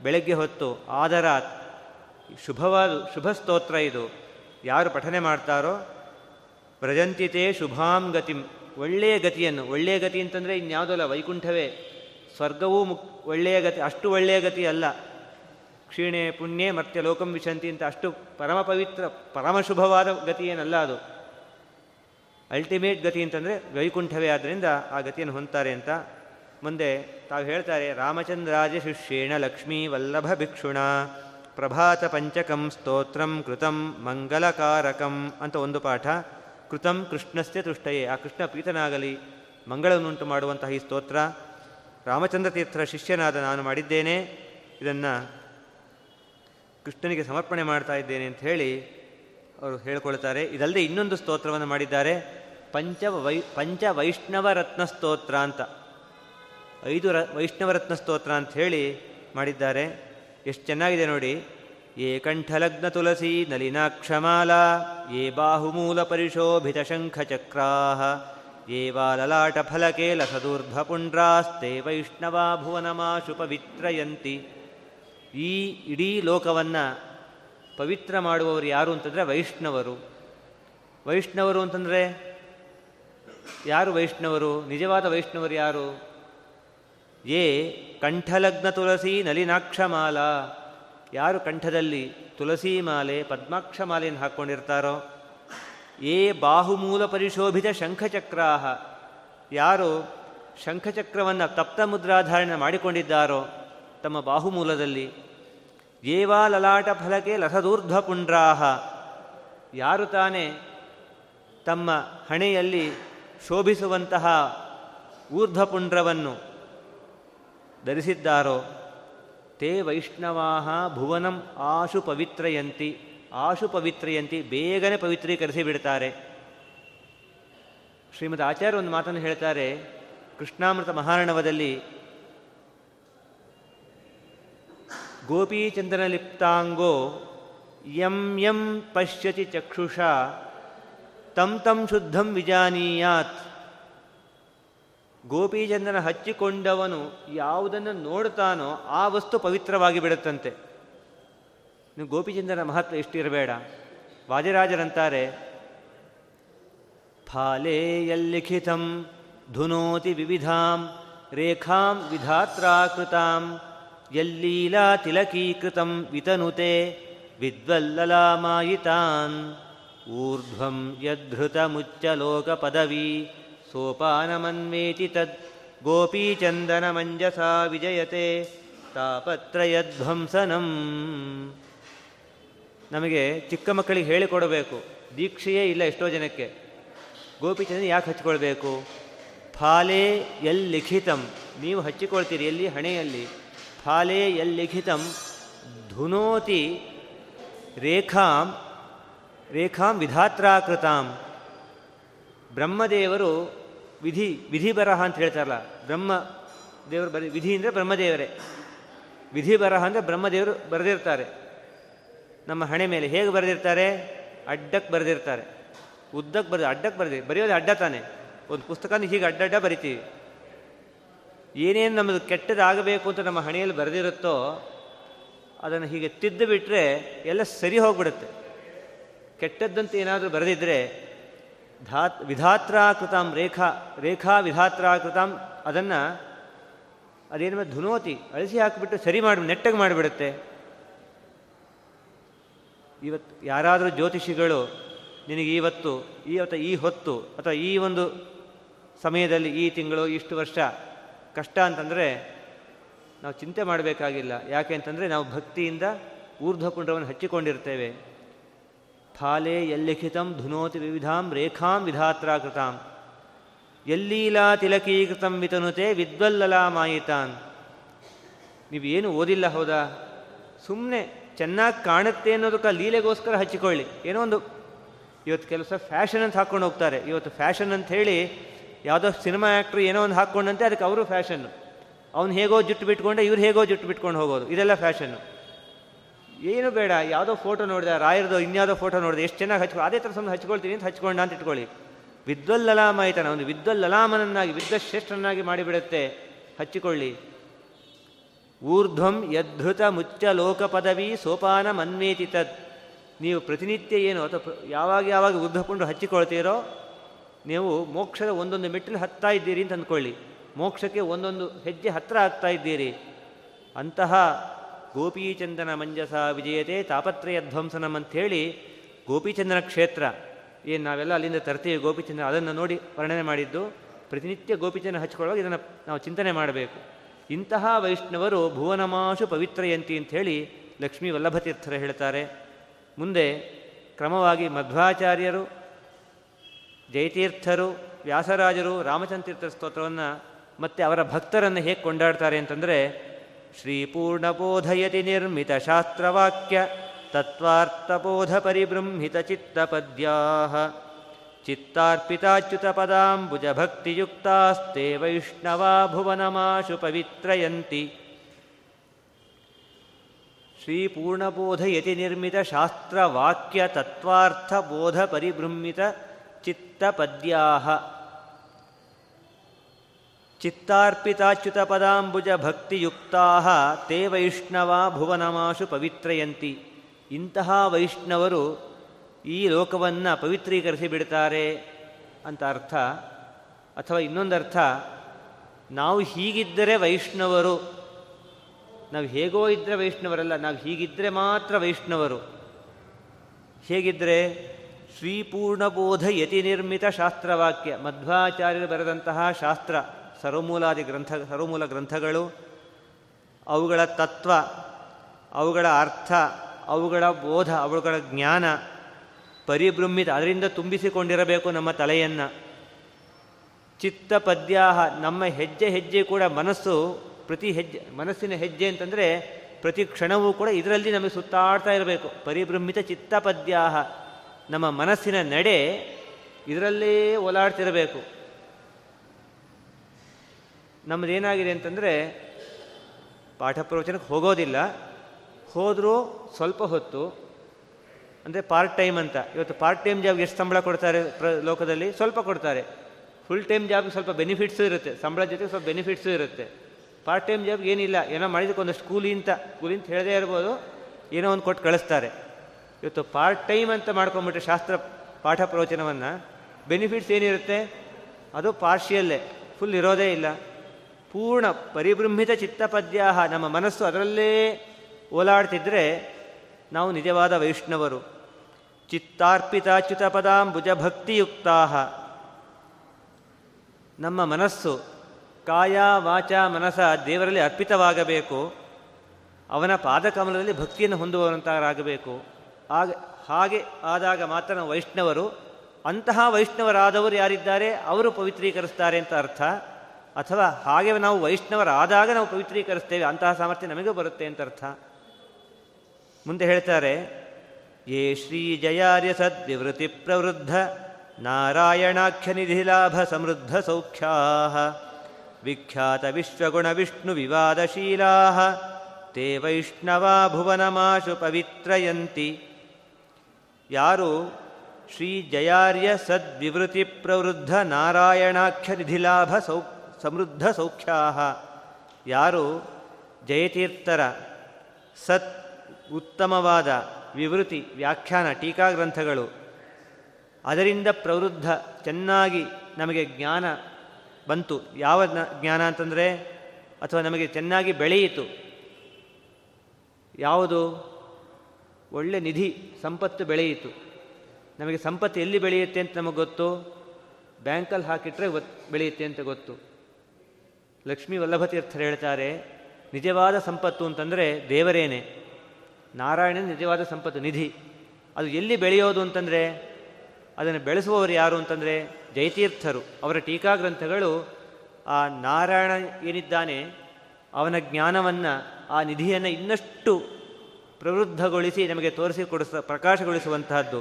ಬೆಳಗ್ಗೆ ಹೊತ್ತು ಆದರಾತ್ ಶುಭವಾದ ಶುಭ ಸ್ತೋತ್ರ ಇದು. ಯಾರು ಪಠನೆ ಮಾಡ್ತಾರೋ ವ್ರಜಂತಿತೆ ಶುಭಾಂ ಗತಿಂ, ಒಳ್ಳೆಯ ಗತಿಯನ್ನು, ಒಳ್ಳೆಯ ಗತಿ ಅಂತಂದರೆ ಇನ್ಯಾವುದಲ್ಲ ವೈಕುಂಠವೇ, ಸ್ವರ್ಗವೂ ಮುಕ್, ಒಳ್ಳೆಯ ಗತಿ, ಅಷ್ಟು ಒಳ್ಳೆಯ ಗತಿ ಅಲ್ಲ. ಕ್ಷೀಣೆ ಪುಣ್ಯೇ ಮರ್ತ್ಯ ಲೋಕಂ ವಿಶಂತಿ ಅಂತ ಅಷ್ಟು ಪರಮ ಪವಿತ್ರ ಪರಮಶುಭವಾದ ಗತಿ ಏನಲ್ಲ ಅದು. ಅಲ್ಟಿಮೇಟ್ ಗತಿ ಅಂತಂದರೆ ವೈಕುಂಠವೇ ಆದ್ದರಿಂದ ಆ ಗತಿಯನ್ನು ಹೊಂತಾರೆ ಅಂತ ಮುಂದೆ ತಾವು ಹೇಳ್ತಾರೆ, ರಾಮಚಂದ್ರಾಜ ಶಿಷ್ಯೇಣ ಲಕ್ಷ್ಮೀ ವಲ್ಲಭ ಭಿಕ್ಷುಣ, ಪ್ರಭಾತ ಪಂಚಕಂ ಸ್ತೋತ್ರಂ ಕೃತಂ ಮಂಗಲಕಾರಕಂ ಅಂತ ಒಂದು ಪಾಠ. ಕೃತಂ ಕೃಷ್ಣಸ್ಯ ತುಷ್ಟಯೇ, ಆ ಕೃಷ್ಣ ಪ್ರೀತನಾಗಲಿ, ಮಂಗಳವನ್ನುಂಟು ಮಾಡುವಂತಹ ಈ ಸ್ತೋತ್ರ. ರಾಮಚಂದ್ರ ತೀರ್ಥರ ಶಿಷ್ಯನಾದ ನಾನು ಮಾಡಿದ್ದೇನೆ. ಇದನ್ನು ಕೃಷ್ಣನಿಗೆ ಸಮರ್ಪಣೆ ಮಾಡ್ತಾ ಇದ್ದೇನೆ ಅಂತ ಹೇಳಿ ಅವರು ಹೇಳ್ಕೊಳ್ತಾರೆ. ಇದಲ್ಲದೆ ಇನ್ನೊಂದು ಸ್ತೋತ್ರವನ್ನು ಮಾಡಿದ್ದಾರೆ. ಪಂಚ ವೈ, ಪಂಚ ವೈಷ್ಣವ ರತ್ನ ಸ್ತೋತ್ರ ಅಂತ. ಐದು ರ ವೈಷ್ಣವರತ್ನ ಸ್ತೋತ್ರ ಅಂತ ಹೇಳಿ ಮಾಡಿದ್ದಾರೆ. ಎಷ್ಟು ಚೆನ್ನಾಗಿದೆ ನೋಡಿ. ಏ ಕಂಠಲಗ್ನ ತುಳಸಿ ನಲಿನಾಕ್ಷಮಾಲಾ, ಏ ಬಾಹುಮೂಲ ಪರಿಶೋಭಿತ ಶಂಖ ಚಕ್ರಾಹ ಏ ವಾಲಲಾಟ ಫಲಕೆ ಲಸದೂರ್ಧ್ವಪುಂಡ್ರಾಸ್ತೆ ವೈಷ್ಣವಾ ಭುವನಮಾಶು ಪವಿತ್ರಯಂತಿ. ಈ ಇಡೀ ಲೋಕವನ್ನು ಪವಿತ್ರ ಮಾಡುವವರು ಯಾರು ಅಂತಂದರೆ ವೈಷ್ಣವರು. ವೈಷ್ಣವರು ಅಂತಂದರೆ ಯಾರು ವೈಷ್ಣವರು? ನಿಜವಾದ ವೈಷ್ಣವರು ಯಾರು? ಏ ಕಂಠಲಗ್ನ ತುಳಸಿ ನಲಿನಾಕ್ಷಮಾಲ. ಯಾರು ಕಂಠದಲ್ಲಿ ತುಳಸಿ ಮಾಲೆ, ಪದ್ಮಾಕ್ಷ ಮಾಲೆಯನ್ನು ಹಾಕ್ಕೊಂಡಿರ್ತಾರೋ ಏ ಬಾಹುಮೂಲ ಪರಿಶೋಭಿತ ಶಂಖಚಕ್ರಾಹ. ಯಾರು ಶಂಖಚಕ್ರವನ್ನು ತಪ್ತ ಮುದ್ರಾಧಾರಣೆ ಮಾಡಿಕೊಂಡಿದ್ದಾರೋ? ತಮ್ಮ ಬಾಹುಮೂಲದಲ್ಲಿ. ಏವಾ ಲಲಾಟ ಫಲಕೆ ಲಸದೂರ್ಧ್ವ ಪುಂಡ್ರಾಹ ಯಾರು ತಾನೇ ತಮ್ಮ ಹಣೆಯಲ್ಲಿ ಶೋಭಿಸುವಂತಹ ಊರ್ಧ್ವಪುಂಡ್ರವನ್ನು ಧರಿಸಿದ್ದಾರೋ? ತೇ ವೈಷ್ಣವಾಹ ಭುವನಂ ಆಶು ಪವಿತ್ರಯಂತಿ. ಆಶು ಪವಿತ್ರಯಂತಿ ಬೇಗನೆ ಪವಿತ್ರೀಕರಿಸಿ ಬಿಡ್ತಾರೆ. ಶ್ರೀಮದ್ ಆಚಾರ್ಯ ಒಂದು ಮಾತನ್ನು ಹೇಳ್ತಾರೆ. ಕೃಷ್ಣಾಮೃತ ಮಹಾರಣವದಲ್ಲಿ ಗೋಪೀಚಂದನಲಿಪ್ತಾಂಗೋ ಯಂ ಯಂ ಪಶ್ಯತಿ ಚಕ್ಷುಷ, ತಂ ತಂ ಶುದ್ಧಂ ವಿಜಾನೀಯಾತ್. ಗೋಪೀಚಂದ್ರನ ಹಚ್ಚಿಕೊಂಡವನು ಯಾವುದನ್ನು ನೋಡ್ತಾನೋ ಆ ವಸ್ತು ಪವಿತ್ರವಾಗಿ ಬಿಡುತ್ತಂತೆ. ನೀವು ಗೋಪಿಚಂದನ ಮಹತ್ವ ಎಷ್ಟಿರಬೇಡ. ವಾಜರಾಜರಂತಾರೆ ಫಾಲೇಯಲ್ಲಿಖಿತಂ ಧುನೋತಿ ವಿವಿಧಾಂ ರೇಖಾಂ ವಿಧಾತ್ರಾಕೃತಾಂ ವಿತನುತೆ ವಿದ್ವಲ್ಲಲಾಮಾಯಿತಾನ್. ಊರ್ಧ್ವಂ ಯದ್ಧೃತಮುಚ್ಚಲೋಕಪದವೀ ಸೋಪಾನಮನ್ವೇತಿ ತದ್ ಗೋಪೀಚಂದನಮಂಜಸಾ ವಿಜಯತೆ ತಾಪತ್ರಯಧ್ವಂಸನಂ. ನಮಗೆ ಚಿಕ್ಕ ಮಕ್ಕಳಿಗೆ ಹೇಳಿಕೊಡಬೇಕು. ದೀಕ್ಷೆಯೇ ಇಲ್ಲ ಎಷ್ಟೋ ಜನಕ್ಕೆ. ಗೋಪಿಚಂದ್ರ ಯಾಕೆ ಹಚ್ಚಿಕೊಳ್ಬೇಕು ಫಾಲೇ ಎಲ್ಲಿ ಲಿಖಿತಂ. ನೀವು ಹಚ್ಚಿಕೊಳ್ತೀರಿ ಎಲ್ಲಿ? ಹಣೆಯಲ್ಲಿ. ಫಾಲೇ ಯಲ್ಲಿಖಿತಂ ಧುನೋತಿ ರೇಖಾಂ ರೇಖಾಂ ವಿಧಾತ್ರಾಕೃತಾಂ. ಬ್ರಹ್ಮದೇವರು ವಿಧಿ ವಿಧಿ ಬರಹ ಅಂತ ಹೇಳ್ತಾರಲ್ಲ, ಬ್ರಹ್ಮ ದೇವರು ಬರೀ, ವಿಧಿ ಅಂದರೆ ಬ್ರಹ್ಮದೇವರೇ. ವಿಧಿ ಬರಹ ಅಂದರೆ ಬ್ರಹ್ಮದೇವರು ಬರೆದಿರ್ತಾರೆ. ನಮ್ಮ ಹಣೆ ಮೇಲೆ ಹೇಗೆ ಬರೆದಿರ್ತಾರೆ? ಅಡ್ಡಕ್ಕೆ ಬರೆದಿರ್ತಾರೆ. ಉದ್ದಕ್ಕೆ ಬರೆದು, ಅಡ್ಡಕ್ಕೆ ಬರೆದಿ ಬರೆಯೋದು ಅಡ್ಡ ತಾನೆ. ಒಂದು ಪುಸ್ತಕನ ಹೀಗೆ ಅಡ್ಡಡ್ಡ ಬರಿತೀವಿ. ಏನೇನು ನಮ್ಮದು ಕೆಟ್ಟದಾಗಬೇಕು ಅಂತ ನಮ್ಮ ಹಣೆಯಲ್ಲಿ ಬರೆದಿರುತ್ತೋ ಅದನ್ನು ಹೀಗೆ ತಿದ್ದು ಬಿಟ್ಟರೆ ಎಲ್ಲ ಸರಿ ಹೋಗ್ಬಿಡುತ್ತೆ. ಕೆಟ್ಟದ್ದಂತ ಏನಾದರೂ ಬರೆದಿದ್ದರೆ ಧಾತ್ ವಿಧಾತ್ರಾಕೃತಾಂ ರೇಖಾ ರೇಖಾ ವಿಧಾತ್ರಾಕೃತಾಂ ಅದನ್ನು ಅದೇನು ಧುನೋತಿ ಅಳಿಸಿ ಹಾಕಿಬಿಟ್ಟು ಸರಿ ಮಾಡಿ, ನೆಟ್ಟಗೆ ಮಾಡಿಬಿಡುತ್ತೆ. ಇವತ್ತು ಯಾರಾದರೂ ಜ್ಯೋತಿಷಿಗಳು ನಿನಗೆ ಇವತ್ತು ಇವತ್ತು ಈ ಹೊತ್ತು, ಅಥವಾ ಈ ಒಂದು ಸಮಯದಲ್ಲಿ ಈ ತಿಂಗಳು, ಇಷ್ಟು ವರ್ಷ ಕಷ್ಟ ಅಂತಂದರೆ ನಾವು ಚಿಂತೆ ಮಾಡಬೇಕಾಗಿಲ್ಲ. ಯಾಕೆ ಅಂತಂದರೆ ನಾವು ಭಕ್ತಿಯಿಂದ ಊರ್ಧ್ವಪುಂಡವನ್ನು ಹಚ್ಚಿಕೊಂಡಿರ್ತೇವೆ. ಫಾಲೆ ಎಲ್ಲಿಖಿತಂ ಧುನೋತಿ ವಿವಿಧಾಂ ರೇಖಾಂ ವಿಧಾತ್ರಾಕೃತಾಂ. ಎಲ್ಲೀಲಾ ತಿಲಕೀಕೃತಂ ವಿತನುತೆ ವಿದ್ವಲ್ಲಲಾ ಮಾಯಿತಾನ್. ಏನು ಓದಿಲ್ಲ ಹೌದಾ? ಸುಮ್ಮನೆ ಚೆನ್ನಾಗಿ ಕಾಣುತ್ತೆ ಅನ್ನೋದಕ್ಕೆ ಲೀಲೆಗೋಸ್ಕರ ಹಚ್ಚಿಕೊಳ್ಳಿ. ಏನೋ ಒಂದು ಇವತ್ತು ಕೆಲಸ ಫ್ಯಾಷನ್ ಅಂತ ಹಾಕ್ಕೊಂಡು ಹೋಗ್ತಾರೆ. ಇವತ್ತು ಫ್ಯಾಷನ್ ಅಂತ ಹೇಳಿ ಯಾವುದೋ ಸಿನಿಮಾ ಆ್ಯಕ್ಟ್ರು ಏನೋ ಒಂದು ಹಾಕ್ಕೊಂಡಂತೆ, ಅದಕ್ಕೆ ಅವರು ಫ್ಯಾಷನ್ನು ಅವ್ನು ಹೇಗೋ ಜುಟ್ಟು ಬಿಟ್ಕೊಂಡೆ, ಇವ್ರು ಹೇಗೋ ಜುಟ್ಟು ಬಿಟ್ಕೊಂಡು ಹೋಗೋದು. ಇದೆಲ್ಲ ಫ್ಯಾಷನ್ನು ಏನು ಬೇಡ, ಯಾವುದೋ ಫೋಟೋ ನೋಡಿದೆ ರಾಯರದು ಇನ್ಯಾವುದೋ ಫೋಟೋ ನೋಡಿದೆ, ಎಷ್ಟು ಚೆನ್ನಾಗಿ ಹಚ್ಕೊ ಅದೇ ಥರ ಸುಮ್ಮನೆ ಹಚ್ಕೊಳ್ತೀನಿ ಅಂತ ಹಚ್ಕೊಂಡು ಅಂತ ಇಟ್ಕೊಳ್ಳಿ. ವಿದ್ವಲ್ಲಲಾಮ ಆಯ್ತಾನೆ ಒಂದು ವಿದ್ವಲ್ಲಲಾಮನನ್ನಾಗಿ ವಿದ್ವಶ್ರೇಷ್ಠನಾಗಿ ಮಾಡಿಬಿಡುತ್ತೆ. ಹಚ್ಚಿಕೊಳ್ಳಿ. ಊರ್ಧ್ವಂ ಯದ್ಧೃತ ಮುಚ್ಚ ಲೋಕ ಪದವಿ ಸೋಪಾನ ಮನ್ಮೇತಿ ತದ್. ನೀವು ಪ್ರತಿನಿತ್ಯ ಏನು ಅಥವಾ ಯಾವಾಗ ಯಾವಾಗ ಉದ್ದಕೊಂಡು ಹಚ್ಚಿಕೊಳ್ತೀರೋ ನೀವು ಮೋಕ್ಷದ ಒಂದೊಂದು ಮೆಟ್ಟಿಲು ಹತ್ತಾ ಇದ್ದೀರಿ ಅಂತ ಅಂದ್ಕೊಳ್ಳಿ. ಮೋಕ್ಷಕ್ಕೆ ಒಂದೊಂದು ಹೆಜ್ಜೆ ಹತ್ತಿರ ಆಗ್ತಾ ಇದ್ದೀರಿ. ಅಂತಹ ಗೋಪೀಚಂದನ ಮಂಜಸ ವಿಜಯತೆ ತಾಪತ್ರಯ ಧ್ವಂಸನಂ ಅಂಥೇಳಿ ಗೋಪೀಚಂದನ ಕ್ಷೇತ್ರ. ಏನು ನಾವೆಲ್ಲ ಅಲ್ಲಿಂದ ತರ್ತೀವಿ ಗೋಪಿಚಂದ್ರ, ಅದನ್ನು ನೋಡಿ ವರ್ಣನೆ ಮಾಡಿದ್ದು. ಪ್ರತಿನಿತ್ಯ ಗೋಪಿಚಂದ್ರ ಹಚ್ಕೊಳ್ಳುವಾಗ ಇದನ್ನು ನಾವು ಚಿಂತನೆ ಮಾಡಬೇಕು. ಇಂತಹ ವೈಷ್ಣವರು ಭುವನಮಾಶು ಪವಿತ್ರಯಂತಿ ಅಂಥೇಳಿ ಲಕ್ಷ್ಮೀ ವಲ್ಲಭತೀರ್ಥರು ಹೇಳ್ತಾರೆ. ಮುಂದೆ ಕ್ರಮವಾಗಿ ಮಧ್ವಾಚಾರ್ಯರು ಜಯತೀರ್ಥರು, ವ್ಯಾಸರಾಜರು, ರಾಮಚಂದ್ರತೀರ್ಥ ಸ್ತೋತ್ರವನ್ನು ಮತ್ತು ಅವರ ಭಕ್ತರನ್ನು ಹೇಗೆ ಕೊಂಡಾಡ್ತಾರೆ ಅಂತಂದರೆ, ಶ್ರೀಪೂರ್ಣಬೋಧಯತಿ ನಿರ್ಮಿತ ಶಾಸ್ತ್ರವಾಕ್ಯ, ತತ್ವಾರ್ಥಬೋಧ ಪರಿಬೃಂಹಿತ ಚಿತ್ತಪದ್ಯಾಹ, ಚಿತ್ತಾರ್ಪಿತಾಚ್ಯುತ ಪದಾಂಬುಜ ಭಕ್ತಿಯುಕ್ತಾಸ್ತೆ ವೈಷ್ಣವಾ ಭುವನಮಾಶು ಪವಿತ್ರಯಂತಿ. ಶ್ರೀಪೂರ್ಣಬೋಧಯತಿ ನಿರ್ಮಿತ ಶಾಸ್ತ್ರವಾಕ್ಯ, ತತ್ವಾರ್ಥಬೋಧ ಪರಿಬೃಂಹಿತ ಚಿತ್ತಪದ್ಯಾ ಚಿತ್ತಾರ್ಪಿತಾಚ್ಯುತ ಪದಾಂಬುಜ ಭಕ್ತಿಯುಕ್ತಾ ತೇ ವೈಷ್ಣವ ಭುವನಮಾಶು ಪವಿತ್ರಯಂತಿ. ಇಂತಹ ವೈಷ್ಣವರು ಈ ಲೋಕವನ್ನು ಪವಿತ್ರೀಕರಿಸಿ ಬಿಡ್ತಾರೆ ಅಂತ ಅರ್ಥ. ಅಥವಾ ಇನ್ನೊಂದರ್ಥ, ನಾವು ಹೀಗಿದ್ದರೆ ವೈಷ್ಣವರು, ನಾವು ಹೇಗೋ ಇದ್ದರೆ ವೈಷ್ಣವರಲ್ಲ, ನಾವು ಹೀಗಿದ್ದರೆ ಮಾತ್ರ ವೈಷ್ಣವರು. ಹೇಗಿದ್ದರೆ ಶ್ರೀಪೂರ್ಣಬೋಧ ಯತಿ ನಿರ್ಮಿತ ಶಾಸ್ತ್ರವಾಕ್ಯ. ಮಧ್ವಾಚಾರ್ಯರು ಬರೆದಂತಹ ಶಾಸ್ತ್ರ, ಸರ್ವಮೂಲಾದಿ ಗ್ರಂಥ, ಸರ್ವಮೂಲ ಗ್ರಂಥಗಳು. ಅವುಗಳ ತತ್ವ, ಅವುಗಳ ಅರ್ಥ, ಅವುಗಳ ಬೋಧ, ಅವುಗಳ ಜ್ಞಾನ ಪರಿಭ್ರಮಿತ, ಅದರಿಂದ ತುಂಬಿಸಿಕೊಂಡಿರಬೇಕು ನಮ್ಮ ತಲೆಯನ್ನು. ಚಿತ್ತ ಪದ್ಯಾಹ ನಮ್ಮ ಹೆಜ್ಜೆ ಹೆಜ್ಜೆ ಕೂಡ ಮನಸ್ಸು, ಪ್ರತಿ ಹೆಜ್ಜೆ, ಮನಸ್ಸಿನ ಹೆಜ್ಜೆ ಅಂತಂದರೆ ಪ್ರತಿ ಕ್ಷಣವೂ ಕೂಡ ಇದರಲ್ಲಿ ನಮಗೆ ಸುತ್ತಾಡ್ತಾ ಇರಬೇಕು. ಪರಿಭ್ರಮಿತ ಚಿತ್ತ ಪದ್ಯಾಹ ನಮ್ಮ ಮನಸ್ಸಿನ ನಡೆ ಇದರಲ್ಲೇ ಓಲಾಡ್ತಿರಬೇಕು. ನಮ್ಮದೇನಾಗಿದೆ ಅಂತಂದರೆ, ಪಾಠ ಪ್ರವಚನಕ್ಕೆ ಹೋಗೋದಿಲ್ಲ. ಹೋದರೂ ಸ್ವಲ್ಪ ಹೊತ್ತು, ಅಂದರೆ ಪಾರ್ಟ್ ಟೈಮ್ ಅಂತ. ಇವತ್ತು ಪಾರ್ಟ್ ಟೈಮ್ ಜಾಬ್ಗೆ ಎಷ್ಟು ಸಂಬಳ ಕೊಡ್ತಾರೆ ಪ್ರ, ಲೋಕದಲ್ಲಿ? ಸ್ವಲ್ಪ ಕೊಡ್ತಾರೆ. ಫುಲ್ ಟೈಮ್ ಜಾಬ್ಗೆ ಸ್ವಲ್ಪ ಬೆನಿಫಿಟ್ಸು ಇರುತ್ತೆ. ಸಂಬಳ ಜೊತೆಗೆ ಸ್ವಲ್ಪ ಬೆನಿಫಿಟ್ಸು ಇರುತ್ತೆ. ಪಾರ್ಟ್ ಟೈಮ್ ಜಾಬ್ಗೆ ಏನಿಲ್ಲ. ಏನೋ ಮಾಡಿದಕ್ಕೆ ಒಂದಷ್ಟು ಕೂಲಿ ಅಂತ ಕೂಲಿ ಅಂತ ಹೇಳದೇ ಇರ್ಬೋದು. ಏನೋ ಒಂದು ಕೊಟ್ಟು ಕಳಿಸ್ತಾರೆ. ಇವತ್ತು ಪಾರ್ಟ್ ಟೈಮ್ ಅಂತ ಮಾಡ್ಕೊಂಬಿಟ್ರೆ ಶಾಸ್ತ್ರ ಪಾಠ ಪ್ರವಚನವನ್ನು ಬೆನಿಫಿಟ್ಸ್ ಏನಿರುತ್ತೆ? ಅದು ಪಾರ್ಶಿಯಲ್ಲೇ ಫುಲ್ ಇರೋದೇ ಇಲ್ಲ. ಪೂರ್ಣ ಪರಿಬೃಂಹಿತ ಚಿತ್ತಪದ್ಯಾಹ, ನಮ್ಮ ಮನಸ್ಸು ಅದರಲ್ಲೇ ಓಲಾಡ್ತಿದ್ರೆ ನಾವು ನಿಜವಾದ ವೈಷ್ಣವರು. ಚಿತ್ತಾರ್ಪಿತಾಚ್ಯುತ ಪದಾಂಬುಜ ಭಕ್ತಿಯುಕ್ತಾ ನಮ್ಮ ಮನಸ್ಸು ಕಾಯ, ವಾಚ, ಮನಸ ದೇವರಲ್ಲಿ ಅರ್ಪಿತವಾಗಬೇಕು. ಅವನ ಪಾದಕಮಲದಲ್ಲಿ ಭಕ್ತಿಯನ್ನು ಹೊಂದುವಂತಾಗಬೇಕು ಆಗ ಹಾಗೆ ಆದಾಗ ಮಾತ್ರ ನಾವು ವೈಷ್ಣವರು, ಅಂತಹ ವೈಷ್ಣವರಾದವರು ಯಾರಿದ್ದಾರೆ? ಅವರು ಪವಿತ್ರೀಕರಿಸ್ತಾರೆ ಅಂತ ಅರ್ಥ. ಅಥವಾ ಹಾಗೆ ನಾವು ವೈಷ್ಣವರಾದಾಗ ನಾವು ಪವಿತ್ರೀಕರಿಸ್ತೇವೆ, ಅಂತಹ ಸಾಮರ್ಥ್ಯ ನಮಗೂ ಬರುತ್ತೆ ಅಂತ ಅರ್ಥ. ಮುಂದೆ ಹೇಳ್ತಾರೆ, ಯೇ ಶ್ರೀ ಜಯಾರ್ಯ ಸದ್ವಿವೃತಿ ಪ್ರವೃದ್ಧ ನಾರಾಯಣಾಖ್ಯ ನಿಧಿಲಾಭ ಸಮೃದ್ಧ ಸೌಖ್ಯಾ ವಿಖ್ಯಾತ ವಿಶ್ವಗುಣ ವಿಷ್ಣು ವಿವಾದಶೀಲಾ ತೇ ವೈಷ್ಣವಾ ಭುವನಮಾಶು ಪವಿತ್ರಯಂತಿ ಯಾರು? ಶ್ರೀ ಜಯಾರ್ಯ ಸದ್ವಿವೃತಿ ಪ್ರವೃದ್ಧ ನಾರಾಯಣಾಖ್ಯ ನಿಧಿಲಾಭ ಸೌ, ಸಮೃದ್ಧ ಸೌಖ್ಯಾಹ. ಯಾರು? ಜಯತೀರ್ಥರ ಸತ್ ಉತ್ತಮವಾದ ವಿವೃತಿ, ವ್ಯಾಖ್ಯಾನ ಟೀಕಾ ಗ್ರಂಥಗಳು ಅದರಿಂದ ಪ್ರವೃದ್ಧ, ಚೆನ್ನಾಗಿ ನಮಗೆ ಜ್ಞಾನ ಬಂತು. ಯಾವ ಜ್ಞಾನ ಅಂತಂದರೆ, ಅಥವಾ ನಮಗೆ ಚೆನ್ನಾಗಿ ಬೆಳೆಯಿತು. ಯಾವುದು? ಒಳ್ಳೆ ನಿಧಿ, ಸಂಪತ್ತು ಬೆಳೆಯಿತು. ನಮಗೆ ಸಂಪತ್ತು ಎಲ್ಲಿ ಬೆಳೆಯುತ್ತೆ ಅಂತ ನಮಗೆ ಗೊತ್ತು? ಬ್ಯಾಂಕಲ್ಲಿ ಹಾಕಿಟ್ರೆ ಗೊತ್ತು ಬೆಳೆಯುತ್ತೆ ಅಂತ ಗೊತ್ತು. ಲಕ್ಷ್ಮೀ ವಲ್ಲಭತೀರ್ಥರು ಹೇಳ್ತಾರೆ, ನಿಜವಾದ ಸಂಪತ್ತು ಅಂತಂದರೆ ದೇವರೇನೆ. ನಾರಾಯಣನ ನಿಜವಾದ ಸಂಪತ್ತು, ನಿಧಿ. ಅದು ಎಲ್ಲಿ ಬೆಳೆಯೋದು ಅಂತಂದರೆ? ಅದನ್ನು ಬೆಳೆಸುವವರು ಯಾರು ಅಂತಂದರೆ? ಜಯತೀರ್ಥರು. ಅವರ ಟೀಕಾ ಗ್ರಂಥಗಳು ಆ ನಾರಾಯಣ ಏನಿದ್ದಾನೆ, ಅವನ ಜ್ಞಾನವನ್ನು, ಆ ನಿಧಿಯನ್ನು ಇನ್ನಷ್ಟು ಪ್ರವೃದ್ಧಗೊಳಿಸಿ ನಮಗೆ ತೋರಿಸಿಕೊಡಿಸ ಪ್ರಕಾಶಗೊಳಿಸುವಂತಹದ್ದು.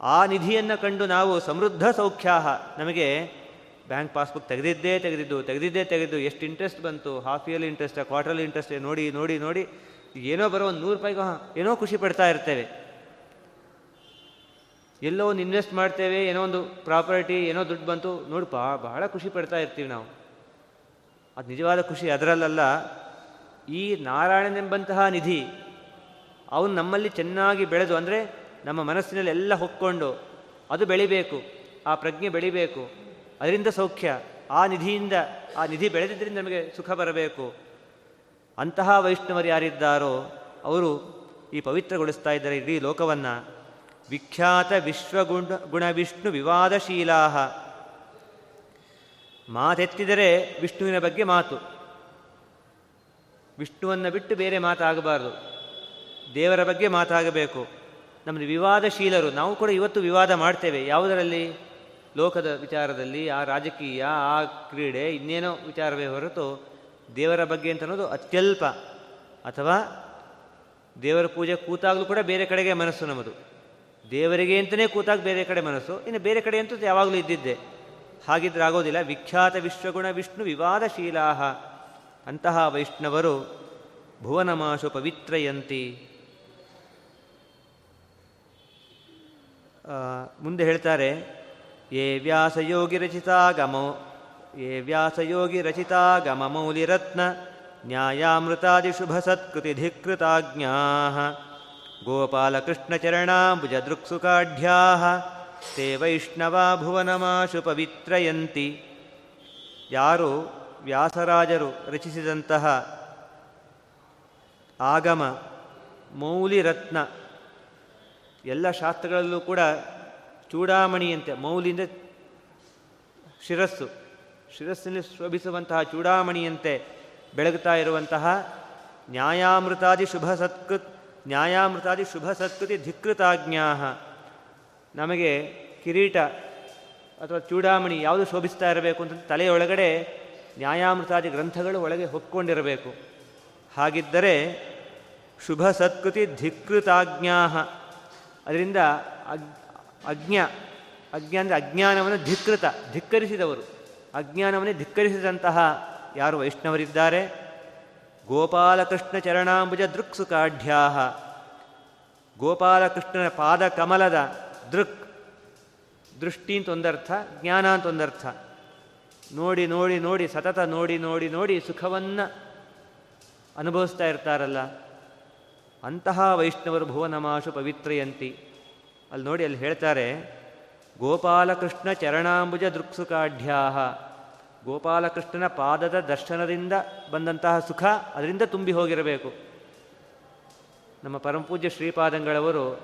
ಆ ನಿಧಿಯನ್ನು ಕಂಡು ನಾವು ಸಮೃದ್ಧ ಸೌಖ್ಯಾಹ. ನಮಗೆ ಬ್ಯಾಂಕ್ ಪಾಸ್ಬುಕ್ ತೆಗೆದಿದ್ದೇ ತೆಗೆದಿದ್ದು, ತೆಗೆದಿದ್ದೇ ತೆಗೆದು ಎಷ್ಟು ಇಂಟ್ರೆಸ್ಟ್ ಬಂತು ಹಾಫ್ ಇಯರ್ಲಿ ಇಂಟ್ರೆಸ್ಟ್ ಕ್ವಾರ್ಟರ್ಲಿ ಇಂಟ್ರೆಸ್ಟೇ ನೋಡಿ ನೋಡಿ ನೋಡಿ, ಏನೋ ಬರೋ ಒಂದು ನೂರು ರೂಪಾಯಿಗೆ, ಏನೋ ಖುಷಿ ಪಡ್ತಾ ಇರ್ತೇವೆ. ಎಲ್ಲೋ ಒಂದು ಇನ್ವೆಸ್ಟ್ ಮಾಡ್ತೇವೆ, ಏನೋ ಒಂದು ಪ್ರಾಪರ್ಟಿ ಏನೋ ದುಡ್ಡು ಬಂತು, ನೋಡಿ ಬಾ ಬಹಳ ಖುಷಿ ಪಡ್ತಾ ಇರ್ತೀವಿ ನಾವು. ಅದು ನಿಜವಾದ ಖುಷಿ ಅದರಲ್ಲ ಈ ನಾರಾಯಣನೆಂಬಂತಹ ನಿಧಿ ಅವನು ನಮ್ಮಲ್ಲಿ ಚೆನ್ನಾಗಿ ಬೆಳೆದು ಅಂದರೆ ನಮ್ಮ ಮನಸ್ಸಿನಲ್ಲಿ ಎಲ್ಲ ಹೊಕ್ಕೊಂಡು ಅದು ಬೆಳಿಬೇಕು, ಆ ಪ್ರಜ್ಞೆ ಬೆಳಿಬೇಕು, ಅದರಿಂದ ಸೌಖ್ಯ, ಆ ನಿಧಿಯಿಂದ ಆ ನಿಧಿ ಬೆಳೆದಿದ್ದರಿಂದ ನಮಗೆ ಸುಖ ಬರಬೇಕು. ಅಂತಹ ವೈಷ್ಣವರು ಯಾರಿದ್ದಾರೋ ಅವರು ಈ ಪವಿತ್ರಗೊಳಿಸ್ತಾ ಇದ್ದಾರೆ ಇಡೀ ಲೋಕವನ್ನು. ವಿಖ್ಯಾತ ವಿಶ್ವಗುಣ, ಗುಣವಿಷ್ಣು ವಿವಾದಶೀಲಾ ಮಾತೆತ್ತಿದರೆ ವಿಷ್ಣುವಿನ ಬಗ್ಗೆ ಮಾತು. ವಿಷ್ಣುವನ್ನು ಬಿಟ್ಟು ಬೇರೆ ಮಾತಾಗಬಾರದು. ದೇವರ ಬಗ್ಗೆ ಮಾತಾಗಬೇಕು. ನಮ್ಮದು ವಿವಾದಶೀಲರು, ನಾವು ಕೂಡ ಇವತ್ತು ವಿವಾದ ಮಾಡ್ತೇವೆ. ಯಾವುದರಲ್ಲಿ? ಲೋಕದ ವಿಚಾರದಲ್ಲಿ, ಆ ರಾಜಕೀಯ, ಆ ಕ್ರೀಡೆ, ಇನ್ನೇನೋ ವಿಚಾರವೇ ಹೊರತು ದೇವರ ಬಗ್ಗೆ ಅಂತ ಅನ್ನೋದು ಅತ್ಯಲ್ಪ. ಅಥವಾ ದೇವರ ಪೂಜೆ ಕೂತಾಗಲೂ ಕೂಡ ಬೇರೆ ಕಡೆಗೆ ಮನಸ್ಸು ನಮ್ಮದು. ದೇವರಿಗೆ ಅಂತಲೇ ಕೂತಾಗ ಬೇರೆ ಕಡೆ ಮನಸ್ಸು, ಇನ್ನು ಬೇರೆ ಕಡೆ ಅಂತೂ ಯಾವಾಗಲೂ ಇದ್ದಿದ್ದೆ. ಹಾಗಿದ್ರೆ ಆಗೋದಿಲ್ಲ ವಿಖ್ಯಾತ ವಿಶ್ವಗುಣ ವಿಷ್ಣು ವಿವಾದಶೀಲಾಹ. ಅಂತಹ ವೈಷ್ಣವರು ಭುವನಮಾಶು ಪವಿತ್ರಯಂತಿ. ಮುಂದೆ ಹೇಳ್ತಾರೆ ಯೇ ವ್ಯಾಸಯೋಗಿ ರಚಿತಾಗಮೋ ಯೇ ವ್ಯಾಸಯೋಗಿ ರಚಿತಾಗಮಮೌಲಿರತ್ನ ನ್ಯಾಯಾಮೃತಾದಿಶುಭಸತ್ಕೃತಿಧಿಕೃತಾಜ್ಞಾ ಗೋಪಾಲಕೃಷ್ಣಚರಣಾಂಬುಜದೃಕ್ಸುಕಾಢ್ಯಾ ತೇ ವೈಷ್ಣವಾ ಭುವನಮಾಶು ಪವಿತ್ರಯಂತಿ ಯಾರು ವ್ಯಾಸರಾಜರು ರಚಿಸಿದಂತಹ ಆಗಮ ಮೌಲಿರತ್ನ ಎಲ್ಲ ಶಾಸ್ತ್ರಗಳಲ್ಲೂ ಕೂಡ ಚೂಡಾಮಣಿಯಂತೆ, ಮೌಲಿಂದ ಶಿರಸ್ಸು. ಶಿರಸ್ಸಿನಲ್ಲಿ ಶೋಭಿಸುವಂತಹ ಚೂಡಾಮಣಿಯಂತೆ ಬೆಳಗುತ್ತಾ ಇರುವಂತಹ ನ್ಯಾಯಾಮೃತಾದಿ ಶುಭ ಸತ್ಕೃತ್, ನ್ಯಾಯಾಮೃತಾದಿ ಶುಭ ಸತ್ಕೃತಿ ಧಿಕೃತಾಜ್ಞಾ ನಮಗೆ ಕಿರೀಟ ಅಥವಾ ಚೂಡಾಮಣಿ ಯಾವುದು ಶೋಭಿಸ್ತಾ ಇರಬೇಕು ಅಂತ ತಲೆಯೊಳಗಡೆ ನ್ಯಾಯಾಮೃತಾದಿ ಗ್ರಂಥಗಳು ಒಳಗೆ ಹೊಕ್ಕೊಂಡಿರಬೇಕು. ಹಾಗಿದ್ದರೆ ಶುಭ ಸತ್ಕೃತಿ ಧಿಕೃತಾಜ್ಞಾ ಅದರಿಂದ ಅಗ್, ಅಜ್ಞ ಅಜ್ಞ ಅಂದರೆ ಅಜ್ಞಾನವನ್ನು ಧಿಕ್ಕೃತ ಧಿಕ್ಕರಿಸಿದವರು. ಅಜ್ಞಾನವನ್ನೇ ಧಿಕ್ಕರಿಸಿದಂತಹ ಯಾರು ವೈಷ್ಣವರಿದ್ದಾರೆ? ಗೋಪಾಲಕೃಷ್ಣ ಚರಣಾಂಬುಜ ದೃಕ್ಸುಕಾಢ್ಯಾ ಗೋಪಾಲಕೃಷ್ಣನ ಪಾದ ಕಮಲದ ದೃಕ್. ದೃಷ್ಟಿ ಅಂತ ಒಂದರ್ಥ, ಜ್ಞಾನ ಅಂತ ಒಂದರ್ಥ. ನೋಡಿ ನೋಡಿ ನೋಡಿ, ಸತತ ನೋಡಿ ನೋಡಿ ನೋಡಿ ಸುಖವನ್ನು ಅನುಭವಿಸ್ತಾ ಇರ್ತಾರಲ್ಲ. ಅಂತಹ ವೈಷ್ಣವರು ಭುವನಮಾಶು ಪವಿತ್ರಯಂತಿ. ಅಲ್ಲಿ ನೋಡಿ ಅಲ್ಲಿ ಹೇಳ್ತಾರೆ, ಗೋಪಾಲಕೃಷ್ಣ ಚರಣಾಂಬುಜ ದೃಕ್ಸುಕಾಢ್ಯಾ ಗೋಪಾಲಕೃಷ್ಣನ ಪಾದದ ದರ್ಶನದಿಂದ ಬಂದಂತಹ ಸುಖ ಅದರಿಂದ ತುಂಬಿ ಹೋಗಿರಬೇಕು. ನಮ್ಮ ಪರಮಪೂಜ್ಯ ಶ್ರೀಪಾದಂಗಳವರು,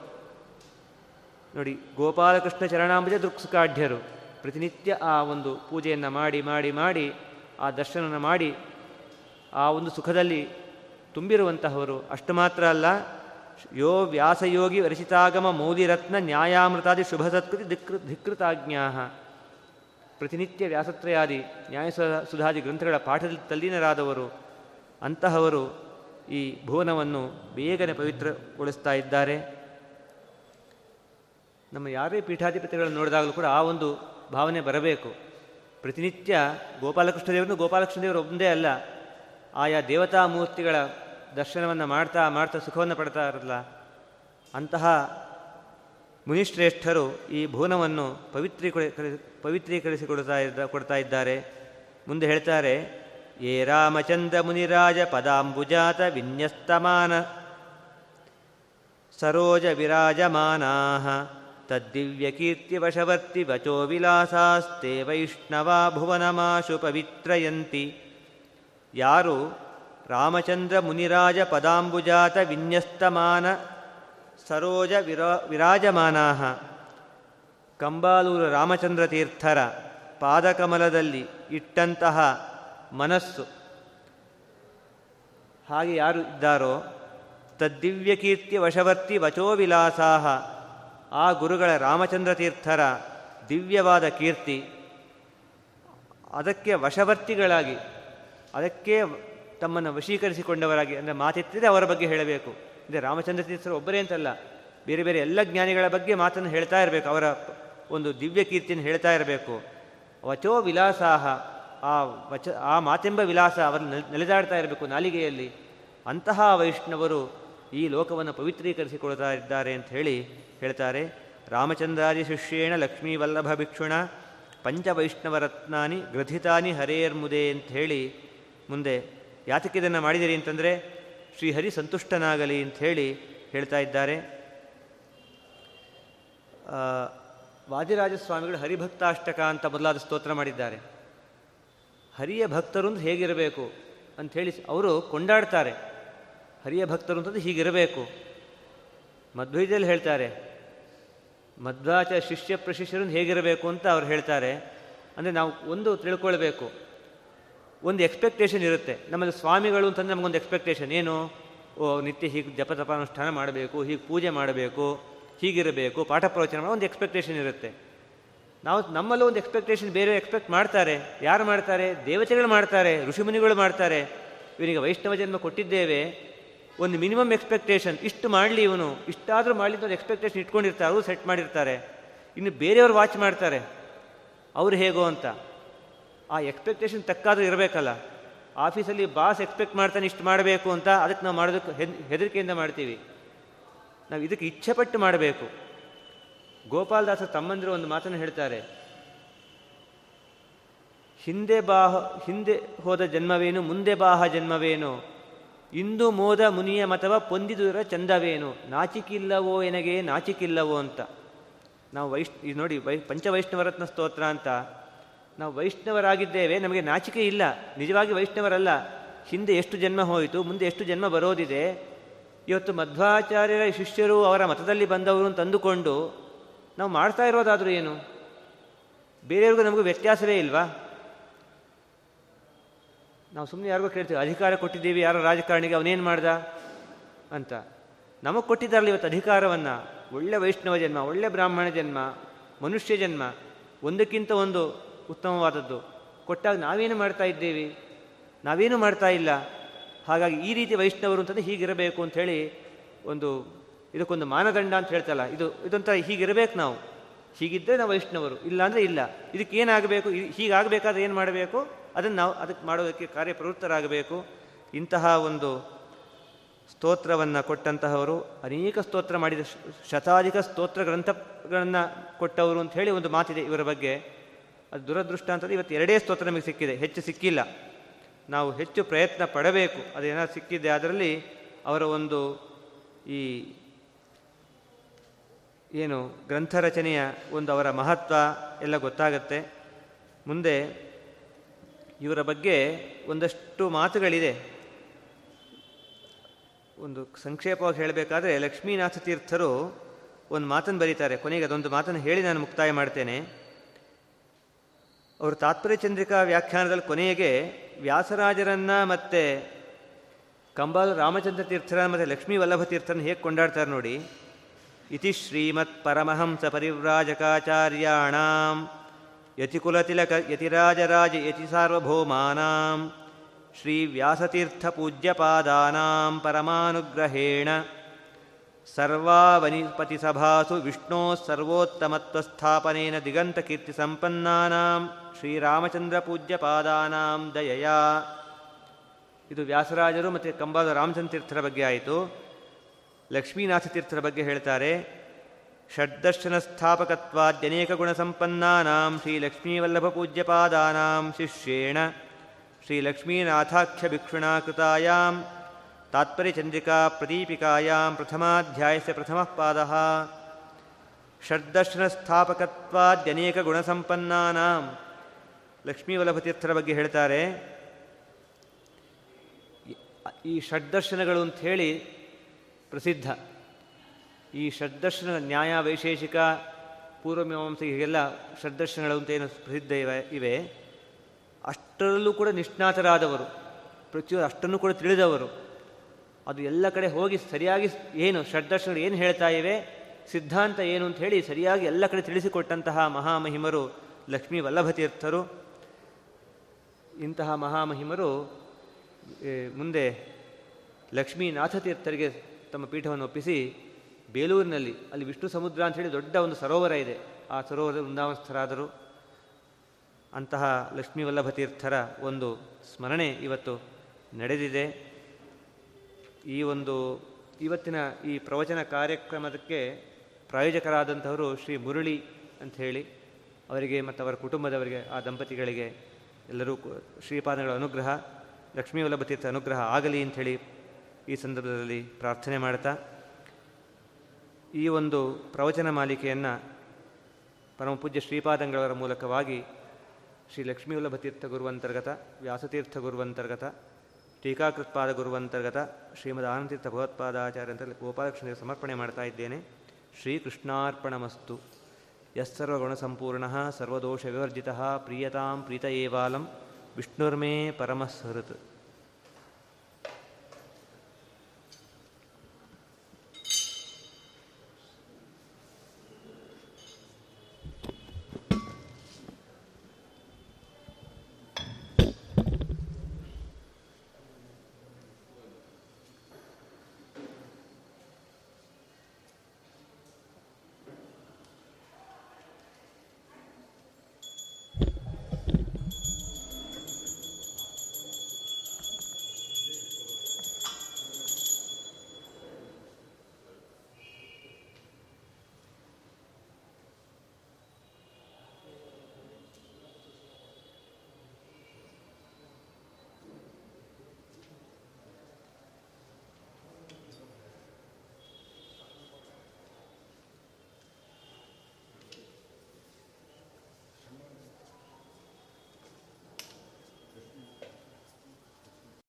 ನೋಡಿ, ಗೋಪಾಲಕೃಷ್ಣ ಚರಣಾಂಬುಜ ದೃಕ್ಸುಕಾಢ್ಯರು, ಪ್ರತಿನಿತ್ಯ ಆ ಒಂದು ಪೂಜೆಯನ್ನು ಮಾಡಿ ಮಾಡಿ ಮಾಡಿ, ಆ ದರ್ಶನನ ಮಾಡಿ, ಆ ಒಂದು ಸುಖದಲ್ಲಿ ತುಂಬಿರುವಂತಹವರು. ಅಷ್ಟು ಮಾತ್ರ ಅಲ್ಲ, ಯೋ ವ್ಯಾಸಯೋಗಿ ರಚಿತಾಗಮ ಮೌಲಿರತ್ನ ನ್ಯಾಯಾಮೃತಾದಿ ಶುಭ ಸತ್ಕೃತಿ ಧಿಕೃ ಧಿಕೃತಾಜ್ಞಾ ಪ್ರತಿನಿತ್ಯ ವ್ಯಾಸತ್ರಯಾದಿ ನ್ಯಾಯ ಸುಧಾದಿ ಗ್ರಂಥಗಳ ಪಾಠದಲ್ಲಿ ತಲ್ಲೀನರಾದವರು, ಅಂತಹವರು ಈ ಭುವನವನ್ನು ಬೇಗನೆ ಪವಿತ್ರಗೊಳಿಸ್ತಾ ಇದ್ದಾರೆ. ನಮ್ಮ ಯಾರೇ ಪೀಠಾಧಿಪತಿಗಳನ್ನು ನೋಡಿದಾಗಲೂ ಕೂಡ ಆ ಒಂದು ಭಾವನೆ ಬರಬೇಕು. ಪ್ರತಿನಿತ್ಯ ಗೋಪಾಲಕೃಷ್ಣ ದೇವರನ್ನು ಗೋಪಾಲಕೃಷ್ಣ ದೇವರು ಒಂದೇ ಅಲ್ಲ, ಆಯಾ ದೇವತಾ ಮೂರ್ತಿಗಳ ದರ್ಶನವನ್ನು ಮಾಡ್ತಾ ಮಾಡ್ತಾ ಸುಖವನ್ನು ಪಡ್ತಾ ಇರಲ್ಲ ಅಂತಹ ಮುನಿಶ್ರೇಷ್ಠರು ಈ ಭುವನವನ್ನು ಪವಿತ್ರೀಕರಿ ಪವಿತ್ರೀಕರಿಸಿಕೊಡ್ತಾ ಇದ್ದ, ಕೊಡ್ತಾ ಇದ್ದಾರೆ. ಮುಂದೆ ಹೇಳ್ತಾರೆ, ಏ ರಾಮಚಂದ್ರ ಮುನಿರಾಜ ಪದಾಂಬುಜಾತ ವಿನ್ಯಸ್ತಮಾನ, ಸರೋಜ ವಿರಾಜಮಾನಾ ತದ್ದಿವ್ಯಕೀರ್ತಿವಶವರ್ತಿ ವಚೋ ವಿಲಾಸಾಸ್ತೆ ವೈಷ್ಣವಾ ಭುವನಮಾಶು ಪವಿತ್ರಯಂತಿ. ಯಾರು ರಾಮಚಂದ್ರ ಮುನಿರಾಜ ಪದಾಂಬುಜಾತ ವಿನ್ಯಸ್ತಮಾನ ಸರೋಜ ವಿರಾ ವಿರಾಜಮಾನಾ ಕಂಬಾಲೂರು ರಾಮಚಂದ್ರ ತೀರ್ಥರ ಪಾದಕಮಲದಲ್ಲಿ ಇಟ್ಟಂತಹ ಮನಸ್ಸು. ಹಾಗೆ ಯಾರು ಇದ್ದಾರೋ, ತದ್ದಿವ್ಯಕೀರ್ತಿ ವಶವರ್ತಿ ವಚೋ ವಿಲಾಸಾಹ. ಆ ಗುರುಗಳ ರಾಮಚಂದ್ರ ತೀರ್ಥರ ದಿವ್ಯವಾದ ಕೀರ್ತಿ, ಅದಕ್ಕೆ ವಶವರ್ತಿಗಳಾಗಿ, ಅದಕ್ಕೆ ತಮ್ಮನ್ನು ವಶೀಕರಿಸಿಕೊಂಡವರಾಗಿ, ಅಂದರೆ ಮಾತೆತ್ತಿದೆ ಅವರ ಬಗ್ಗೆ ಹೇಳಬೇಕು. ಅಂದರೆ ರಾಮಚಂದ್ರ ತೀರ್ಥರು ಒಬ್ಬರೇ ಅಂತಲ್ಲ, ಬೇರೆ ಬೇರೆ ಎಲ್ಲ ಜ್ಞಾನಿಗಳ ಬಗ್ಗೆ ಮಾತನ್ನು ಹೇಳ್ತಾ ಇರಬೇಕು, ಅವರ ಒಂದು ದಿವ್ಯ ಕೀರ್ತಿಯನ್ನು ಹೇಳ್ತಾ ಇರಬೇಕು. ವಚೋ ವಿಲಾಸಾಹ, ಆ ವಚ, ಆ ಮಾತೆಂಬ ವಿಲಾಸ ಅವರು ನೆಲೆದಾಡ್ತಾ ಇರಬೇಕು ನಾಲಿಗೆಯಲ್ಲಿ. ಅಂತಹ ವೈಷ್ಣವರು ಈ ಲೋಕವನ್ನು ಪವಿತ್ರೀಕರಿಸಿಕೊಳ್ತಾ ಇದ್ದಾರೆ ಅಂತ ಹೇಳಿ ಹೇಳ್ತಾರೆ. ರಾಮಚಂದ್ರಾದಿ ಶಿಷ್ಯೇಣ ಲಕ್ಷ್ಮೀವಲ್ಲಭ ಭಿಕ್ಷುಣ ಪಂಚವೈಷ್ಣವರತ್ನಾನಿ ಗ್ರಥಿತಾನಿ ಹರೇರ್ಮುದೆ ಅಂತ ಹೇಳಿ ಮುಂದೆ ಯಾತಕ್ಕೆ ಇದನ್ನು ಮಾಡಿದಿರಿ ಅಂತಂದರೆ ಶ್ರೀಹರಿ ಸಂತುಷ್ಟನಾಗಲಿ ಅಂತ ಹೇಳಿ ಹೇಳ್ತಾ ಇದ್ದಾರೆ. ವಾದಿರಾಜಸ್ವಾಮಿಗಳು ಹರಿಭಕ್ತಾಷ್ಟಕ ಅಂತ ಮೊದಲಾದ ಸ್ತೋತ್ರ ಮಾಡಿದ್ದಾರೆ. ಹರಿಯ ಭಕ್ತರು ಅಂದ್ರೆ ಹೇಗಿರಬೇಕು ಅಂಥೇಳಿ ಅವರು ಕೊಂಡಾಡ್ತಾರೆ. ಹರಿಯ ಭಕ್ತರು ಅಂತಂದು ಹೀಗಿರಬೇಕು. ಮಧ್ವೈದಲ್ಲಿ ಹೇಳ್ತಾರೆ, ಮಧ್ವಾಚ ಶಿಷ್ಯ ಪ್ರಶಿಷ್ಯರು ಹೇಗಿರಬೇಕು ಅಂತ ಅವ್ರು ಹೇಳ್ತಾರೆ. ಅಂದರೆ ನಾವು ಒಂದು ತಿಳ್ಕೊಳ್ಬೇಕು. ಒಂದು ಎಕ್ಸ್ಪೆಕ್ಟೇಷನ್ ಇರುತ್ತೆ. ನಮ್ಮಲ್ಲಿ ಸ್ವಾಮಿಗಳು ಅಂತಂದರೆ ನಮಗೊಂದು ಎಕ್ಸ್ಪೆಕ್ಟೇಷನ್ ಏನು? ಓ, ನಿತ್ಯ ಹೀಗೆ ಜಪ ತಪ ಅನುಷ್ಠಾನ ಮಾಡಬೇಕು, ಹೀಗೆ ಪೂಜೆ ಮಾಡಬೇಕು, ಹೀಗಿರಬೇಕು, ಪಾಠ ಪ್ರವಚನ ಮಾಡೋ ಒಂದು ಎಕ್ಸ್ಪೆಕ್ಟೇಷನ್ ಇರುತ್ತೆ. ನಾವು ನಮ್ಮಲ್ಲೂ ಒಂದು ಎಕ್ಸ್ಪೆಕ್ಟೇಷನ್ ಬೇರೆ ಎಕ್ಸ್ಪೆಕ್ಟ್ ಮಾಡ್ತಾರೆ. ಯಾರು ಮಾಡ್ತಾರೆ? ದೇವತೆಗಳು ಮಾಡ್ತಾರೆ, ಋಷಿಮುನಿಗಳು ಮಾಡ್ತಾರೆ. ಇವನಿಗೆ ವೈಷ್ಣವ ಜನ್ಮ ಕೊಟ್ಟಿದ್ದೇವೆ. ಒಂದು ಮಿನಿಮಮ್ ಎಕ್ಸ್ಪೆಕ್ಟೇಷನ್ ಇಷ್ಟು ಮಾಡಲಿ ಇವನು. ಇಷ್ಟಾದರೂ ಮಾಡಲಿ ಒಂದು ಎಕ್ಸ್ಪೆಕ್ಟೇಷನ್ ಇಟ್ಕೊಂಡಿರ್ತಾರೆ. ಅವರು ಸೆಟ್ ಮಾಡಿರ್ತಾರೆ. ಇನ್ನು ಬೇರೆಯವರು ವಾಚ್ ಮಾಡ್ತಾರೆ. ಅವರು ಹೇಗೋ ಅಂತ. ಆ ಎಕ್ಸ್ಪೆಕ್ಟೇಷನ್ ತಕ್ಕಾದ್ರೂ ಇರಬೇಕಲ್ಲ. ಆಫೀಸಲ್ಲಿ ಬಾಸ್ ಎಕ್ಸ್ಪೆಕ್ಟ್ ಮಾಡ್ತಾನೆ ಇಷ್ಟು ಮಾಡಬೇಕು ಅಂತ ಅದಕ್ಕೆ ನಾವು ಮಾಡೋದಕ್ಕೆ ಹೆದರಿಕೆಯಿಂದ ಮಾಡ್ತೀವಿ. ನಾವು ಇದಕ್ಕೆ ಇಚ್ಛೆಪಟ್ಟು ಮಾಡಬೇಕು. ಗೋಪಾಲದಾಸ ತಮ್ಮಂದಿರು ಒಂದು ಮಾತನ್ನು ಹೇಳ್ತಾರೆ. ಹಿಂದೆ ಬಾಹ, ಹಿಂದೆ ಹೋದ ಜನ್ಮವೇನು, ಮುಂದೆ ಬಾಹ ಜನ್ಮವೇನು? ಇಂದು ಮೋದ ಮುನಿಯ ಮತವ ಪೊಂದಿದುರ ಚಂದವೇನು? ನಾಚಿಕಿಲ್ಲವೋ ಎನಗೆ ನಾಚಿಕಿಲ್ಲವೋ ಅಂತ. ನಾವು ವೈಶ್ ನೋಡಿ ವೈ ಪಂಚವೈಷ್ಣವರತ್ನ ಸ್ತೋತ್ರ ಅಂತ. ನಾವು ವೈಷ್ಣವರಾಗಿದ್ದೇವೆ, ನಮಗೆ ನಾಚಿಕೆ ಇಲ್ಲ. ನಿಜವಾಗಿ ವೈಷ್ಣವರಲ್ಲ. ಹಿಂದೆ ಎಷ್ಟು ಜನ್ಮ ಹೋಯಿತು, ಮುಂದೆ ಎಷ್ಟು ಜನ್ಮ ಬರೋದಿದೆ. ಇವತ್ತು ಮಧ್ವಾಚಾರ್ಯರ ಶಿಷ್ಯರು ಅವರ ಮತದಲ್ಲಿ ಬಂದವರು ಅಂತ ಅಂದುಕೊಂಡು ನಾವು ಮಾಡ್ತಾ ಇರೋದಾದರೂ ಏನು? ಬೇರೆಯವ್ರಿಗೂ ನಮಗೂ ವ್ಯತ್ಯಾಸವೇ ಇಲ್ವಾ? ನಾವು ಸುಮ್ಮನೆ ಯಾರಿಗೂ ಕೇಳ್ತೀವಿ, ಅಧಿಕಾರ ಕೊಟ್ಟಿದ್ದೀವಿ, ಯಾರೋ ರಾಜಕಾರಣಿಗೆ, ಅವನೇನು ಮಾಡ್ದ? ಅಂತ. ನಮಗೆ ಕೊಟ್ಟಿದ್ದಾರಲ್ಲ ಇವತ್ತು ಅಧಿಕಾರವನ್ನು. ಒಳ್ಳೆ ವೈಷ್ಣವ ಜನ್ಮ, ಒಳ್ಳೆ ಬ್ರಾಹ್ಮಣ ಜನ್ಮ, ಮನುಷ್ಯ ಜನ್ಮ, ಒಂದಕ್ಕಿಂತ ಒಂದು ಉತ್ತಮವಾದದ್ದು. ಕೊಟ್ಟಾಗ ನಾವೇನು ಮಾಡ್ತಾ ಇದ್ದೀವಿ? ನಾವೇನು ಮಾಡ್ತಾ ಇಲ್ಲ? ಹಾಗಾಗಿ ಈ ರೀತಿ ವೈಷ್ಣವರು ಅಂತಂದರೆ ಹೀಗಿರಬೇಕು ಅಂಥೇಳಿ ಒಂದು ಇದಕ್ಕೊಂದು ಮಾನದಂಡ ಅಂತ ಹೇಳ್ತಲ್ಲ, ಇದು ಇದೊಂಥರ ಹೀಗಿರಬೇಕು ನಾವು. ಹೀಗಿದ್ದರೆ ನಾವು ವೈಷ್ಣವರು ಇಲ್ಲ ಅಂದರೆ ಇಲ್ಲ. ಇದಕ್ಕೆ ಏನಾಗಬೇಕು? ಹೀಗಾಗಬೇಕಾದ್ರೆ ಏನು ಮಾಡಬೇಕು? ಅದನ್ನು ನಾವು ಅದಕ್ಕೆ ಮಾಡೋದಕ್ಕೆ ಕಾರ್ಯಪ್ರವೃತ್ತರಾಗಬೇಕು. ಇಂತಹ ಒಂದು ಸ್ತೋತ್ರವನ್ನು ಕೊಟ್ಟಂತಹವರು, ಅನೇಕ ಸ್ತೋತ್ರ ಮಾಡಿದ ಶತಾಧಿಕ ಸ್ತೋತ್ರ ಗ್ರಂಥಗಳನ್ನು ಕೊಟ್ಟವರು ಅಂತ ಹೇಳಿ ಒಂದು ಮಾತಿದೆ ಇವರ ಬಗ್ಗೆ. ಅದು ದುರದೃಷ್ಟ ಅಂತಂದರೆ ಇವತ್ತು ಎರಡೇ ಸ್ತೋತ್ರ ನಮಗೆ ಸಿಕ್ಕಿದೆ. ಹೆಚ್ಚು ಸಿಕ್ಕಿಲ್ಲ. ನಾವು ಹೆಚ್ಚು ಪ್ರಯತ್ನ ಪಡಬೇಕು. ಅದೇನಾದ್ರು ಸಿಕ್ಕಿದೆ ಅದರಲ್ಲಿ ಅವರ ಒಂದು ಈ ಏನು ಗ್ರಂಥ ರಚನೆಯ ಒಂದು ಅವರ ಮಹತ್ವ ಎಲ್ಲ ಗೊತ್ತಾಗತ್ತೆ. ಮುಂದೆ ಇವರ ಬಗ್ಗೆ ಒಂದಷ್ಟು ಮಾತುಗಳಿದೆ. ಒಂದು ಸಂಕ್ಷೇಪವಾಗಿ ಹೇಳಬೇಕಾದ್ರೆ ಲಕ್ಷ್ಮೀನಾಥ ತೀರ್ಥರು ಒಂದು ಮಾತನ್ನು ಬರೀತಾರೆ. ಕೊನೆಗೆ ಅದೊಂದು ಮಾತನ್ನು ಹೇಳಿ ನಾನು ಮುಕ್ತಾಯ ಮಾಡ್ತೇನೆ. ಅವರು ತಾತ್ಪರ್ಯ ಚಂದ್ರಿಕಾ ವ್ಯಾಖ್ಯಾನದಲ್ಲಿ ಕೊನೆಗೆ ವ್ಯಾಸರಾಜರನ್ನ ಮತ್ತೆ ಕಂಬಾಲು ರಾಮಚಂದ್ರ ತೀರ್ಥರ ಮತ್ತು ಲಕ್ಷ್ಮೀ ವಲ್ಲಭ ತೀರ್ಥನ ಹೇಗೆ ಕೊಂಡಾಡ್ತಾರೆ ನೋಡಿ. ಇತಿ ಶ್ರೀಮತ್ ಪರಮಹಂಸ ಪರಿವ್ರಾಜಕಾಚಾರ್ಯಾಣಾಂ ಯತಿಕುಲತಿಲಕ ಯತಿರಾಜರಾಜ ಯತಿ ಸಾರ್ವಭೌಮಾನಾಂ ಶ್ರೀ ವ್ಯಾಸತೀರ್ಥ ವ್ಯಾಸತೀರ್ಥಪೂಜ್ಯಪಾದಾನಾಂ ಪರಮಾನುಗ್ರಹೇಣ ಸರ್ವಾವನಿಪತಿಸಭಾಸು ವಿಷ್ಣೋ ಸರ್ವೋತ್ತಮತ್ವಸ್ಥಾಪನೇನ ದಿಗಂತಕೀರ್ತಿಸಂಪನ್ನಾನಾಂ ಶ್ರೀರಾಮಚಂದ್ರಪೂಜ್ಯಪಾದಾನಾಂ ದಯಯಾ ಇದು ವ್ಯಾಸರಾಜರು ಮತ್ತು ಕಂಬಾದ ರಾಮಚಂದ್ರ ತೀರ್ಥರ ಬಗ್ಗೆ ಆಯಿತು. ಲಕ್ಷ್ಮೀನಾಥ ತೀರ್ಥರ ಬಗ್ಗೆ ಹೇಳ್ತಾರೆ, ಷಡ್ದರ್ಶನ ಸ್ಥಾಪಕತ್ವಾದ್ಯನೇಕ ಲಕ್ಷ್ಮೀವಲ್ಲಭ ಪೂಜ್ಯಪಾದಾನಾಂ ಶಿಷ್ಯೇಣ ಶ್ರೀ ಲಕ್ಷ್ಮೀನಾಥಾಖ್ಯ ಭಿಕ್ಷುಣಾ ಕೃತಾಯಾಂ ತಾತ್ಪರ್ಯಚಂದ್ರಿಕಾ ಪ್ರದೀಪಿಕಾಯಾಂ ಪ್ರಥಮಾಧ್ಯಾಯಸ್ಯ ಪ್ರಥಮಃ ಪಾದಃ ಷಡ್ದರ್ಶನಸ್ಥಾಪಕತ್ವಾದ್ಯನೇಕ ಗುಣಸಂಪನ್ನಾನಾಂ ಲಕ್ಷ್ಮೀವಲ್ಲಭತೀರ್ಥರ ಬಗ್ಗೆ ಹೇಳ್ತಾರೆ, ಈ ಷಡ್ದರ್ಶನಗಳು ಹೇಳಿ ಪ್ರಸಿದ್ಧ. ಈ ಷಡ್ದರ್ಶನ ನ್ಯಾಯ ವೈಶೇಷಿಕ ಪೂರ್ವಮೀಮಾಂಸ ಹೀಗೆಲ್ಲ ಷಡ್ದರ್ಶನಗಳು ಅಂತ ಏನು ಪ್ರಸಿದ್ಧ ಇವೆ ಇವೆ. ಅಷ್ಟರಲ್ಲೂ ಕೂಡ ನಿಷ್ಣಾತರಾದವರು, ಪ್ರತಿಯೊಂದು ಅಷ್ಟನ್ನು ಕೂಡ ತಿಳಿದವರು. ಅದು ಎಲ್ಲ ಕಡೆ ಹೋಗಿ ಸರಿಯಾಗಿ ಏನು ಷಡ್ದರ್ಶನಗಳು ಏನು ಹೇಳ್ತಾ ಇವೆ? ಸಿದ್ಧಾಂತ ಏನು ಅಂತ ಹೇಳಿ ಸರಿಯಾಗಿ ಎಲ್ಲ ಕಡೆ ತಿಳಿಸಿಕೊಟ್ಟಂತಹ ಮಹಾಮಹಿಮರು ಲಕ್ಷ್ಮೀ ವಲ್ಲಭತೀರ್ಥರು. ಇಂತಹ ಮಹಾಮಹಿಮರು ಮುಂದೆ ಲಕ್ಷ್ಮೀನಾಥತೀರ್ಥರಿಗೆ ತಮ್ಮ ಪೀಠವನ್ನು ಒಪ್ಪಿಸಿ ಬೇಲೂರಿನಲ್ಲಿ, ಅಲ್ಲಿ ವಿಷ್ಣು ಸಮುದ್ರ ಅಂತ ಹೇಳಿ ದೊಡ್ಡ ಒಂದು ಸರೋವರ ಇದೆ. ಆ ಸರೋವರದ ವೃಂದಾವಸ್ಥರಾದರು ಅಂತಹ ಲಕ್ಷ್ಮೀ ವಲ್ಲಭತೀರ್ಥರ ಒಂದು ಸ್ಮರಣೆ ಇವತ್ತು ನಡೆದಿದೆ. ಈ ಒಂದು ಇವತ್ತಿನ ಈ ಪ್ರವಚನ ಕಾರ್ಯಕ್ರಮಕ್ಕೆ ಪ್ರಾಯೋಜಕರಾದಂಥವರು ಶ್ರೀ ಮುರಳಿ ಅಂತ ಹೇಳಿ ಅವರಿಗೆ ಮತ್ತು ಅವರ ಕುಟುಂಬದವರಿಗೆ, ಆ ದಂಪತಿಗಳಿಗೆ ಎಲ್ಲರೂ ಶ್ರೀಪಾದಗಳ ಅನುಗ್ರಹ, ಲಕ್ಷ್ಮೀ ವಲ್ಲಭತೀರ್ಥ ಅನುಗ್ರಹ ಆಗಲಿ ಅಂಥೇಳಿ ಈ ಸಂದರ್ಭದಲ್ಲಿ ಪ್ರಾರ್ಥನೆ ಮಾಡ್ತಾ, ಈ ಒಂದು ಪ್ರವಚನ ಮಾಲಿಕೆಯನ್ನು ಪರಮಪೂಜ್ಯ ಶ್ರೀಪಾದಂಗಳವರ ಮೂಲಕವಾಗಿ ಶ್ರೀ ಲಕ್ಷ್ಮೀ ವಲ್ಲಭತೀರ್ಥ ಗುರುವಂತರ್ಗತ, ವ್ಯಾಸತೀರ್ಥ ಗುರುವಂತರ್ಗತ ಟೀಕಾಕೃತ್ಪಾದ ಗುರುವಂತರ್ಗತ ಶ್ರೀಮದ್ ಆನಂದತೀರ್ಥ ಭಗವತ್ಪಾದಾಚಾರ್ಯ ಅಂತ ಗೋಪಾಲಕೃಷ್ಣನಿಗೆ ಸಮರ್ಪಣೆ ಮಾಡ್ತಾ ಇದ್ದೇನೆ. ಶ್ರೀಕೃಷ್ಣಾರ್ಪಣಮಸ್ತು. ಯಸ್ಸರ್ವಗುಣಸಂಪೂರ್ಣ ಸರ್ವದೋಷ ವಿವರ್ಜಿತ ಪ್ರೀಯತಾಂ ಪ್ರೀತ ಏವಾಲಂ ವಿಷ್ಣುರ್ಮೇ ಪರಮಸ್ಹೃತ್.